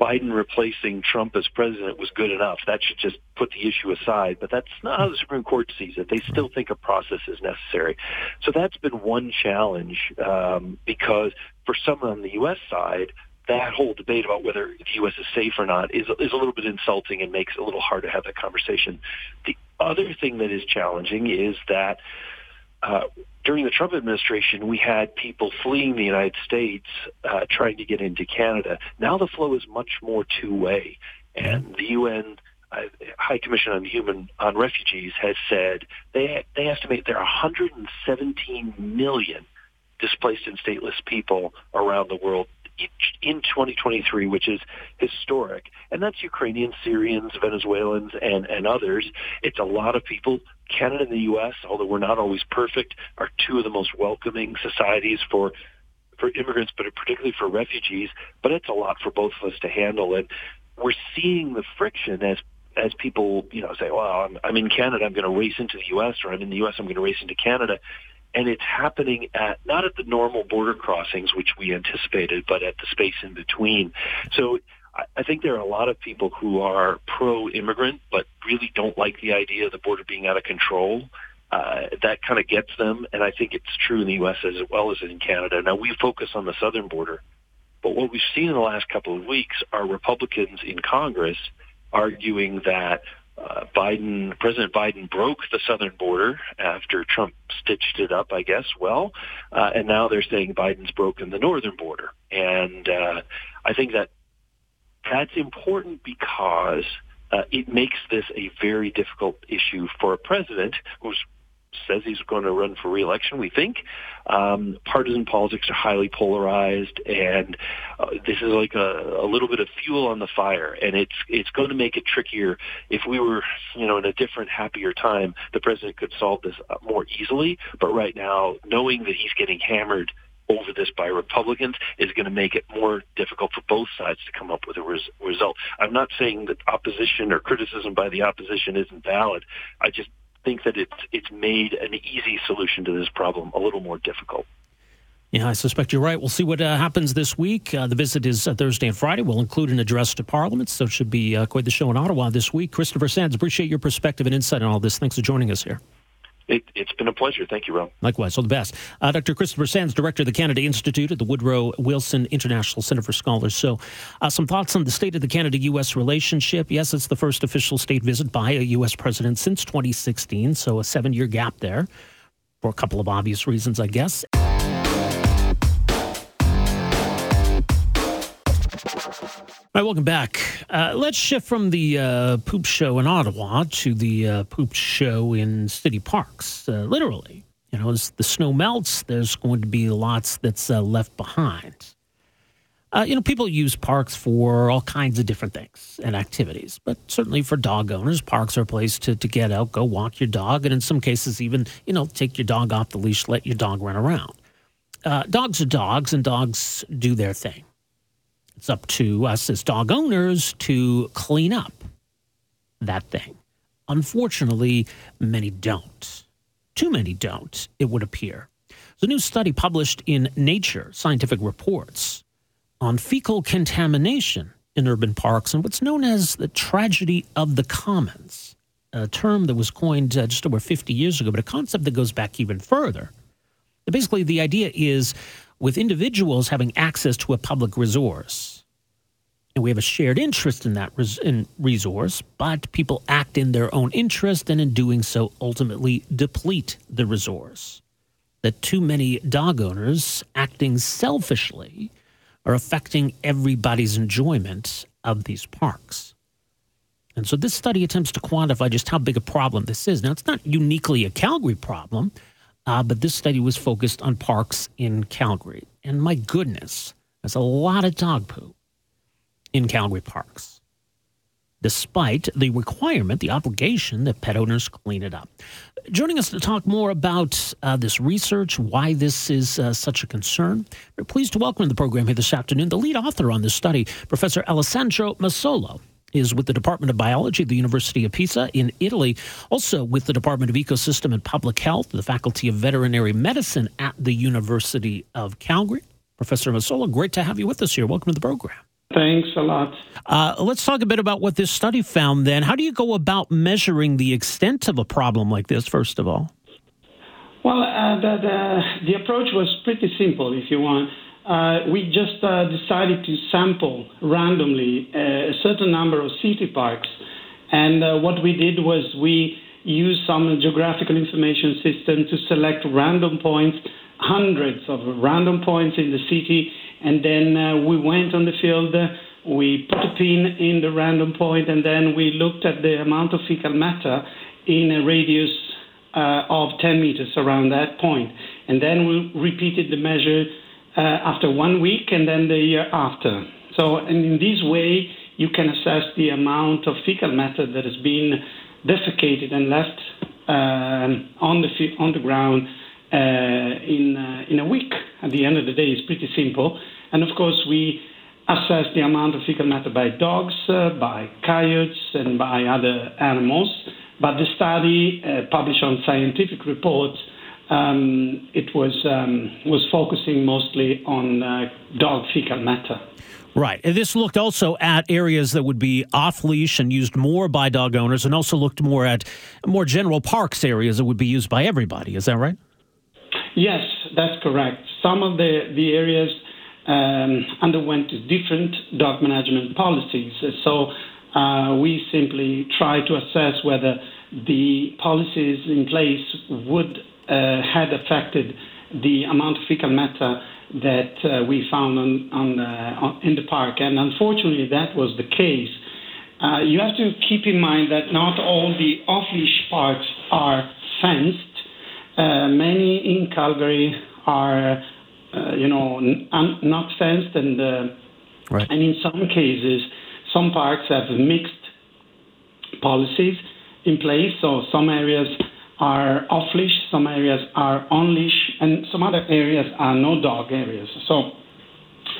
[SPEAKER 4] Biden replacing Trump as president was good enough. That should just put the issue aside. But that's not how the Supreme Court sees it. They still think a process is necessary. So that's been one challenge um, because for someone on the U.S. side, that whole debate about whether the U.S. is safe or not is is a little bit insulting and makes it a little hard to have that conversation. The other thing that is challenging is that uh, during the Trump administration, we had people fleeing the United States uh, trying to get into Canada. Now the flow is much more two-way, and the UN uh, High Commission on Human on Refugees has said they they estimate there are 117 million displaced and stateless people around the world in 2023, which is historic. And that's Ukrainians, Syrians, Venezuelans, and, and others. It's a lot of people. Canada and the U.S., although we're not always perfect, are two of the most welcoming societies for for immigrants, but particularly for refugees. But it's a lot for both of us to handle. And we're seeing the friction as as people, you know, say, well, I'm, I'm in Canada, I'm going to race into the U.S., or I'm in the U.S., I'm going to race into Canada and it's happening at not at the normal border crossings which we anticipated, but at the space in between. So I think there are a lot of people who are pro-immigrant, but really don't like the idea of the border being out of control. Uh, that kind of gets them, and I think it's true in the U.S. as well as in Canada. Now we focus on the southern border, but what we've seen in the last couple of weeks are Republicans in Congress arguing that uh, Biden, President Biden broke the southern border after Trump stitched it up, I guess, well, uh, and now they're saying Biden's broken the northern border. And uh, I think that that's important because uh, it makes this a very difficult issue for a president who's says he's going to run for reelection. We think um, partisan politics are highly polarized, and uh, this is like a, a little bit of fuel on the fire. And it's it's going to make it trickier. If we were, you know, in a different, happier time, the president could solve this more easily. But right now, knowing that he's getting hammered over this by Republicans is going to make it more difficult for both sides to come up with a res- result. I'm not saying that opposition or criticism by the opposition isn't valid. I just think that it's it's made an easy solution to this problem a little more difficult.
[SPEAKER 1] Yeah, I suspect you're right. We'll see what uh, happens this week. Uh, the visit is uh, Thursday and Friday. We'll include an address to Parliament, so it should be uh, quite the show in Ottawa this week. Christopher Sands, appreciate your perspective and insight on all this. Thanks for joining us here.
[SPEAKER 4] It, has been a pleasure. Thank you, Rob.
[SPEAKER 1] Likewise. All the best. Uh, Dr. Christopher Sands, Director of the Canada Institute at the Woodrow Wilson International Center for Scholars. So, uh, some thoughts on the state of the Canada U.S. relationship. Yes, it's the first official state visit by a U.S. president since 2016, so a seven year gap there for a couple of obvious reasons, I guess. All right, welcome back. Uh, let's shift from the uh, poop show in Ottawa to the uh, poop show in city parks. Uh, literally, you know, as the snow melts, there's going to be lots that's uh, left behind. Uh, you know, people use parks for all kinds of different things and activities, but certainly for dog owners, parks are a place to, to get out, go walk your dog, and in some cases, even, you know, take your dog off the leash, let your dog run around. dogs are dogs, and dogs do their thing. It's up to us as dog owners to clean up that thing. Unfortunately, many don't. Too many don't, it would appear. A new study published in Nature Scientific Reports on fecal contamination in urban parks and what's known as the tragedy of the commons, a term that was coined uh, just over 50 years ago, but a concept that goes back even further. Basically, the idea is with individuals having access to a public resource. And we have a shared interest in that res- in resource, but people act in their own interest and in doing so ultimately deplete the resource. That too many dog owners acting selfishly are affecting everybody's enjoyment of these parks. And so this study attempts to quantify just how big a problem this is. Now, it's not uniquely a Calgary problem. Uh, but this study was focused on parks in Calgary. And my goodness, there's a lot of dog poo in Calgary parks, despite the requirement, the obligation that pet owners clean it up. Joining us to talk more about uh, this research, why this is uh, such a concern, we're pleased to welcome to the program here this afternoon the lead author on this study, Professor Alessandro Massolo is with the Department of Biology at the University of Pisa in Italy, also with the Department of Ecosystem and Public Health, the Faculty of Veterinary Medicine at the University of Calgary. Professor Massolo, great to have you with us here. Welcome to the program.
[SPEAKER 5] Thanks a lot.
[SPEAKER 1] Uh, let's talk a bit about what this study found then. How do you go about measuring the extent of a problem like this, first of all?
[SPEAKER 5] Well, uh, the, the, the approach was pretty simple, if you want.
[SPEAKER 2] Uh, we just uh, decided to sample randomly uh, a certain number of city parks. And uh, what we did was we used some geographical information system to select random points, hundreds of random points in the city, and then uh, we went on the field. we put a pin in the random point, and then we looked at the amount of fecal matter in a radius uh, of 10 meters around that point. And then we repeated the measure uh, after one week and then the year after. So, and in this way, you can assess the amount of fecal matter that has been defecated and left um, on the on the ground uh, in uh, in a week. At the end of the day, it's pretty simple. And of course, we assess the amount of fecal matter by dogs, uh, by coyotes, and by other animals. But the study, uh, published on scientific reports, um, it was um, was focusing mostly on uh, dog fecal matter.
[SPEAKER 1] Right. And this looked also at areas that would be off leash and used more by dog owners, and also looked more at more general parks areas that would be used by everybody. Is that right?
[SPEAKER 2] Yes, that's correct. Some of the the areas um, underwent different dog management policies. So uh, we simply try to assess whether the policies in place would had affected the amount of fecal matter that uh, we found on, on, on, in the park. And unfortunately, that was the case. Uh, you have to keep in mind that not all the off-leash parks are fenced. Uh, many in Calgary are, uh, you know, un- not fenced, and uh, right. and in some cases, some parks have mixed policies in place. So some areas are off leash, some areas are on leash, and some other areas are no dog areas. So,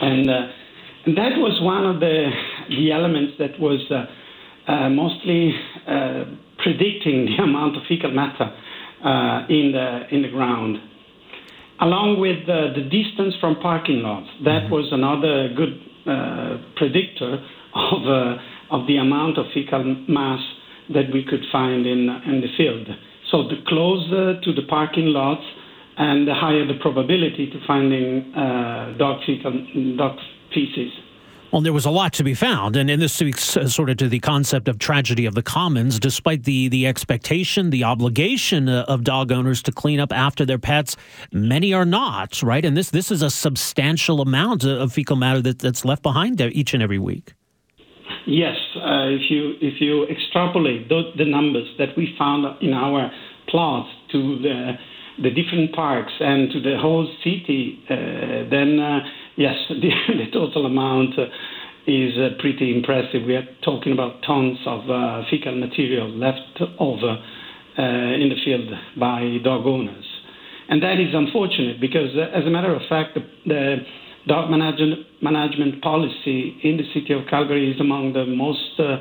[SPEAKER 2] and, uh, and that was one of the the elements that was uh, uh, mostly uh, predicting [laughs] the amount of fecal matter uh, in the in the ground, along with the distance from parking lots. That mm-hmm. was another good uh, predictor of of the amount of fecal mass that we could find in in the field. So the closer to the parking lots, and the higher the probability to finding uh, dog fecal dog feces.
[SPEAKER 1] Well, there was a lot to be found, and, and this speaks uh, sort of to the concept of tragedy of the commons. Despite the the expectation, the obligation uh, of dog owners to clean up after their pets, many are not. Right, and this this is a substantial amount of fecal matter that, that's left behind each and every week.
[SPEAKER 2] Yes, uh, if you if you extrapolate the, the, numbers that we found in our plots to the the different parks and to the whole city, uh, then uh, yes, [laughs] the, the, total amount uh, is uh, pretty impressive. We are talking about tons of uh, fecal material left over in the field by dog owners, and that is unfortunate because, as a matter of fact, the, the dog management, management policy in the city of Calgary is among the most uh,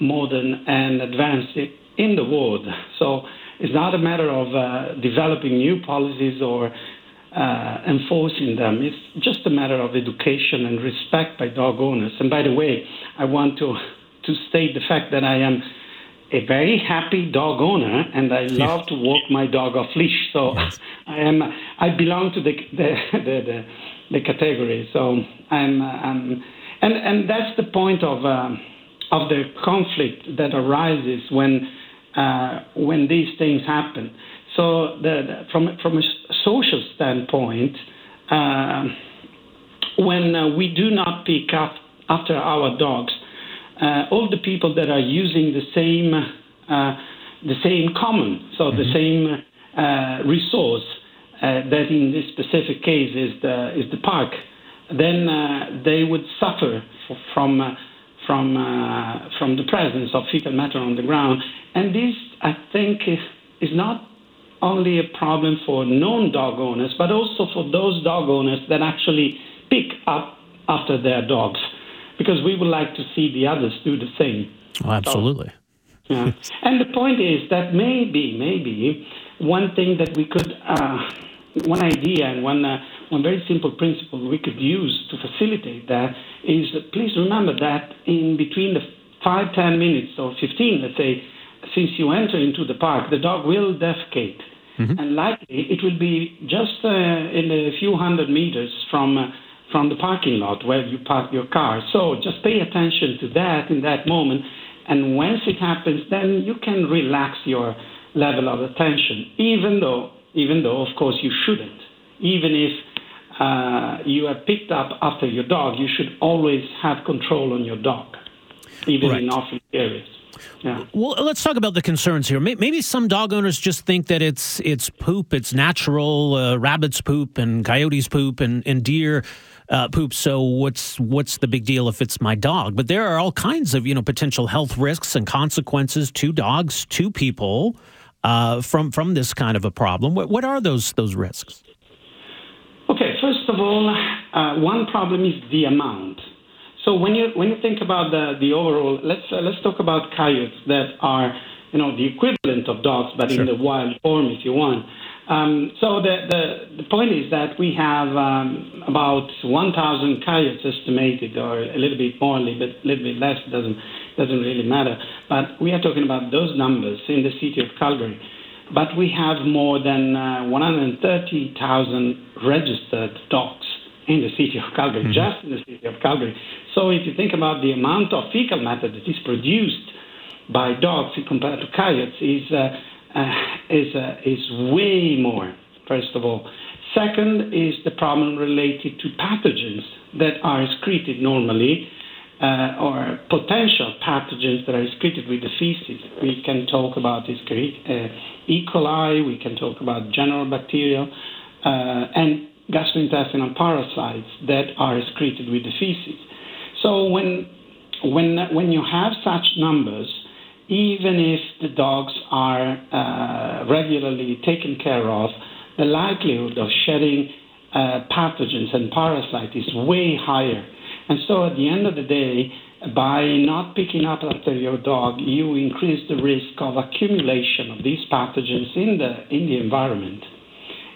[SPEAKER 2] modern and advanced in the world. So it's not a matter of uh, developing new policies or uh, enforcing them. It's just a matter of education and respect by dog owners. And by the way, I want to to state the fact that I am a very happy dog owner, and I love to walk my dog off leash. So yes. [laughs] I am I belong to the the, the, the the category. So I'm, I'm and and that's the point of uh, of the conflict that arises when uh, when these things happen. So the, the, from from a social standpoint, uh, when uh, we do not pick up after our dogs, all the people that are using the same uh, the same common, so mm-hmm. the same resource uh, that in this specific case is the is the park, then uh, they would suffer from uh, from from the presence of fecal matter on the ground, and this I think is, is not only a problem for non-dog owners, but also for those dog owners that actually pick up after their dogs, because we would like to see the others do the same.
[SPEAKER 1] Oh, absolutely.
[SPEAKER 2] So, yeah. [laughs] and the point is that maybe, maybe one thing that we could uh, one idea and one uh, one very simple principle we could use to facilitate that is that please remember that in between the five ten minutes or fifteen, let's say, since you enter into the park, the dog will defecate, mm-hmm. and likely it will be just uh, in a few hundred meters from uh, from the parking lot where you park your car. So just pay attention to that in that moment. And once it happens, then you can relax your level of attention, even though, even though, of course, you shouldn't. Even if uh, you are picked up after your dog, you should always have control on your dog, even right. in off areas.
[SPEAKER 1] Yeah. Well, let's talk about the concerns here. Maybe some dog owners just think that it's it's poop, it's natural. Uh, rabbits poop and coyotes poop and, and deer uh, poop. So what's what's the big deal if it's my dog? But there are all kinds of you know potential health risks and consequences to dogs, to people uh, from from this kind of a problem. What, what are those those risks?
[SPEAKER 2] Okay, first of all, uh, one problem is the amount. So when you when you think about the the overall, let's uh, let's talk about coyotes that are you know the equivalent of dogs, but sure. in the wild form, if you want. Um, so the, the the point is that we have um, about 1,000 coyotes estimated, or a little bit more, a little bit, little bit less. Doesn't doesn't really matter. But we are talking about those numbers in the city of Calgary. But we have more than uh, 130,000 registered dogs in the city of Calgary, mm-hmm. just in the city of Calgary. So if you think about the amount of fecal matter that is produced by dogs compared to coyotes, is uh, uh, is uh, is way more. First of all, second is the problem related to pathogens that are excreted normally. Uh, or potential pathogens that are excreted with the feces. We can talk about this uh, E. coli, we can talk about general bacteria, uh, and gastrointestinal parasites that are excreted with the feces. So when when when you have such numbers, even if the dogs are uh, regularly taken care of, the likelihood of shedding uh, pathogens and parasites is way higher. And so at the end of the day, by not picking up after your dog, you increase the risk of accumulation of these pathogens in the in the environment.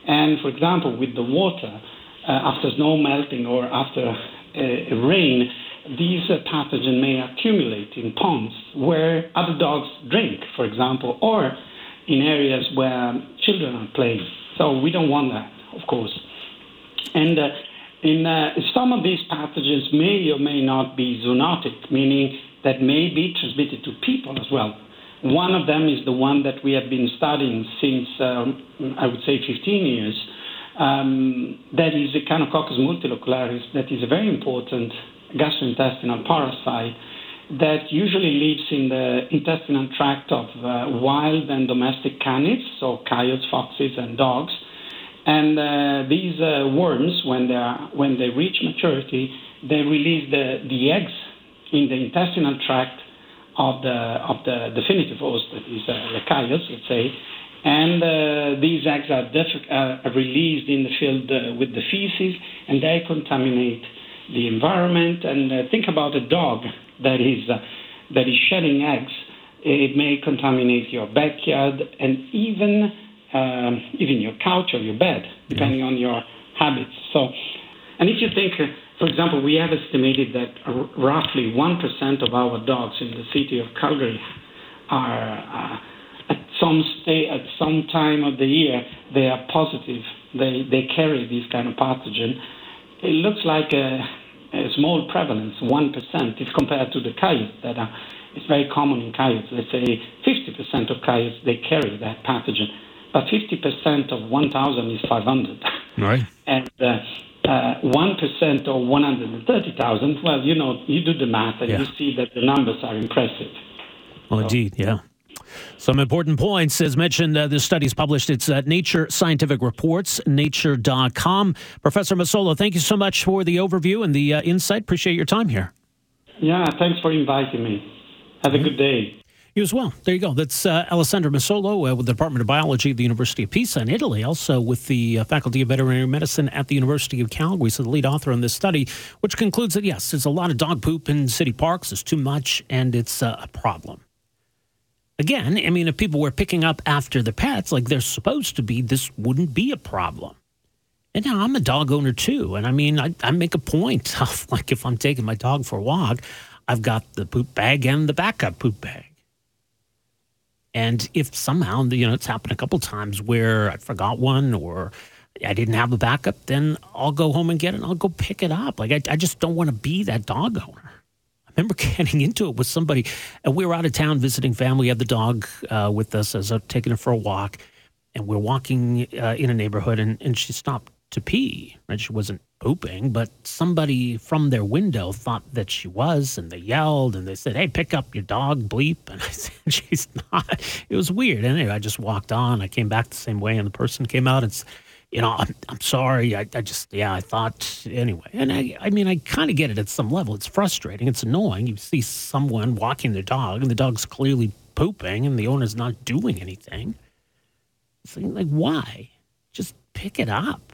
[SPEAKER 2] And for example, with the water, uh, after snow melting or after uh, rain, these uh, pathogens may accumulate in ponds where other dogs drink, for example, or in areas where children are playing. So we don't want that, of course. And uh, in uh, some of these pathogens may or may not be zoonotic, meaning that may be transmitted to people as well. One of them is the one that we have been studying since, um, I would say, 15 years. Um, that is a Echinococcus multilocularis, that is a very important gastrointestinal parasite that usually lives in the intestinal tract of uh, wild and domestic canids, so coyotes, foxes, and dogs. And uh, these uh, worms, when they, are, when they reach maturity, they release the, the eggs in the intestinal tract of the of the definitive host, that is uh, the coyotes, let's say, and uh, these eggs are, def- uh, released in the field uh, with the feces, and they contaminate the environment. And uh, think about a dog that is uh, that is shedding eggs. It may contaminate your backyard and even um, even your couch or your bed, depending on your habits. So, and if you think for example, we have estimated that roughly 1% of our dogs in the city of Calgary are uh, at some stay at some time of the year they are positive. They they carry this kind of pathogen. It looks like a, a small prevalence, one percent, if compared to the coyotes that are. It's very common in coyotes. Let's say 50% of coyotes they carry that pathogen, but 50% of 1,000 is 500.
[SPEAKER 1] Right.
[SPEAKER 2] and uh, uh, one uh, or 130,000, well, you know, you do the math and yeah. you see that the numbers are impressive.
[SPEAKER 1] Well, so. indeed, yeah. Some important points. As mentioned, uh, this study is published. It's at Nature Scientific Reports, nature.com. Professor Massolo, thank you so much for the overview and the uh, insight. Appreciate your time here.
[SPEAKER 2] Yeah, thanks for inviting me. Have a good day.
[SPEAKER 1] You as well. There you go. That's uh, Alessandro Massolo uh, with the Department of Biology at the University of Pisa in Italy, also with the uh, Faculty of Veterinary Medicine at the University of Calgary. So the lead author on this study, which concludes that yes, there's a lot of dog poop in city parks. There's too much, and it's uh, a problem. Again, I mean, if people were picking up after the pets like they're supposed to be, this wouldn't be a problem. And now I'm a dog owner too, and I mean, I, I make a point [laughs] of like if I'm taking my dog for a walk, I've got the poop bag and the backup poop bag and if somehow, you know, it's happened a couple times where I forgot one or I didn't have a backup, then I'll go home and get it and I'll go pick it up. Like, I, I just don't want to be that dog owner. I remember [laughs] getting into it with somebody, and we were out of town visiting family. We had the dog uh, with us as I was taking her for a walk, and we're walking uh, in a neighborhood, and, and she stopped to pee. Right? She wasn't pooping, but somebody from their window thought that she was, and they yelled and they said, "Hey, pick up your dog, bleep!" [laughs] And I said, "She's not." It was weird. Anyway, I just walked on. I came back the same way, and the person came out and. you know, I'm, I'm sorry. I, I just, yeah, I thought anyway. And I, I mean, I kind of get it at some level. It's frustrating. It's annoying. You see someone walking their dog and the dog's clearly pooping and the owner's not doing anything. It's like, why? Just pick it up.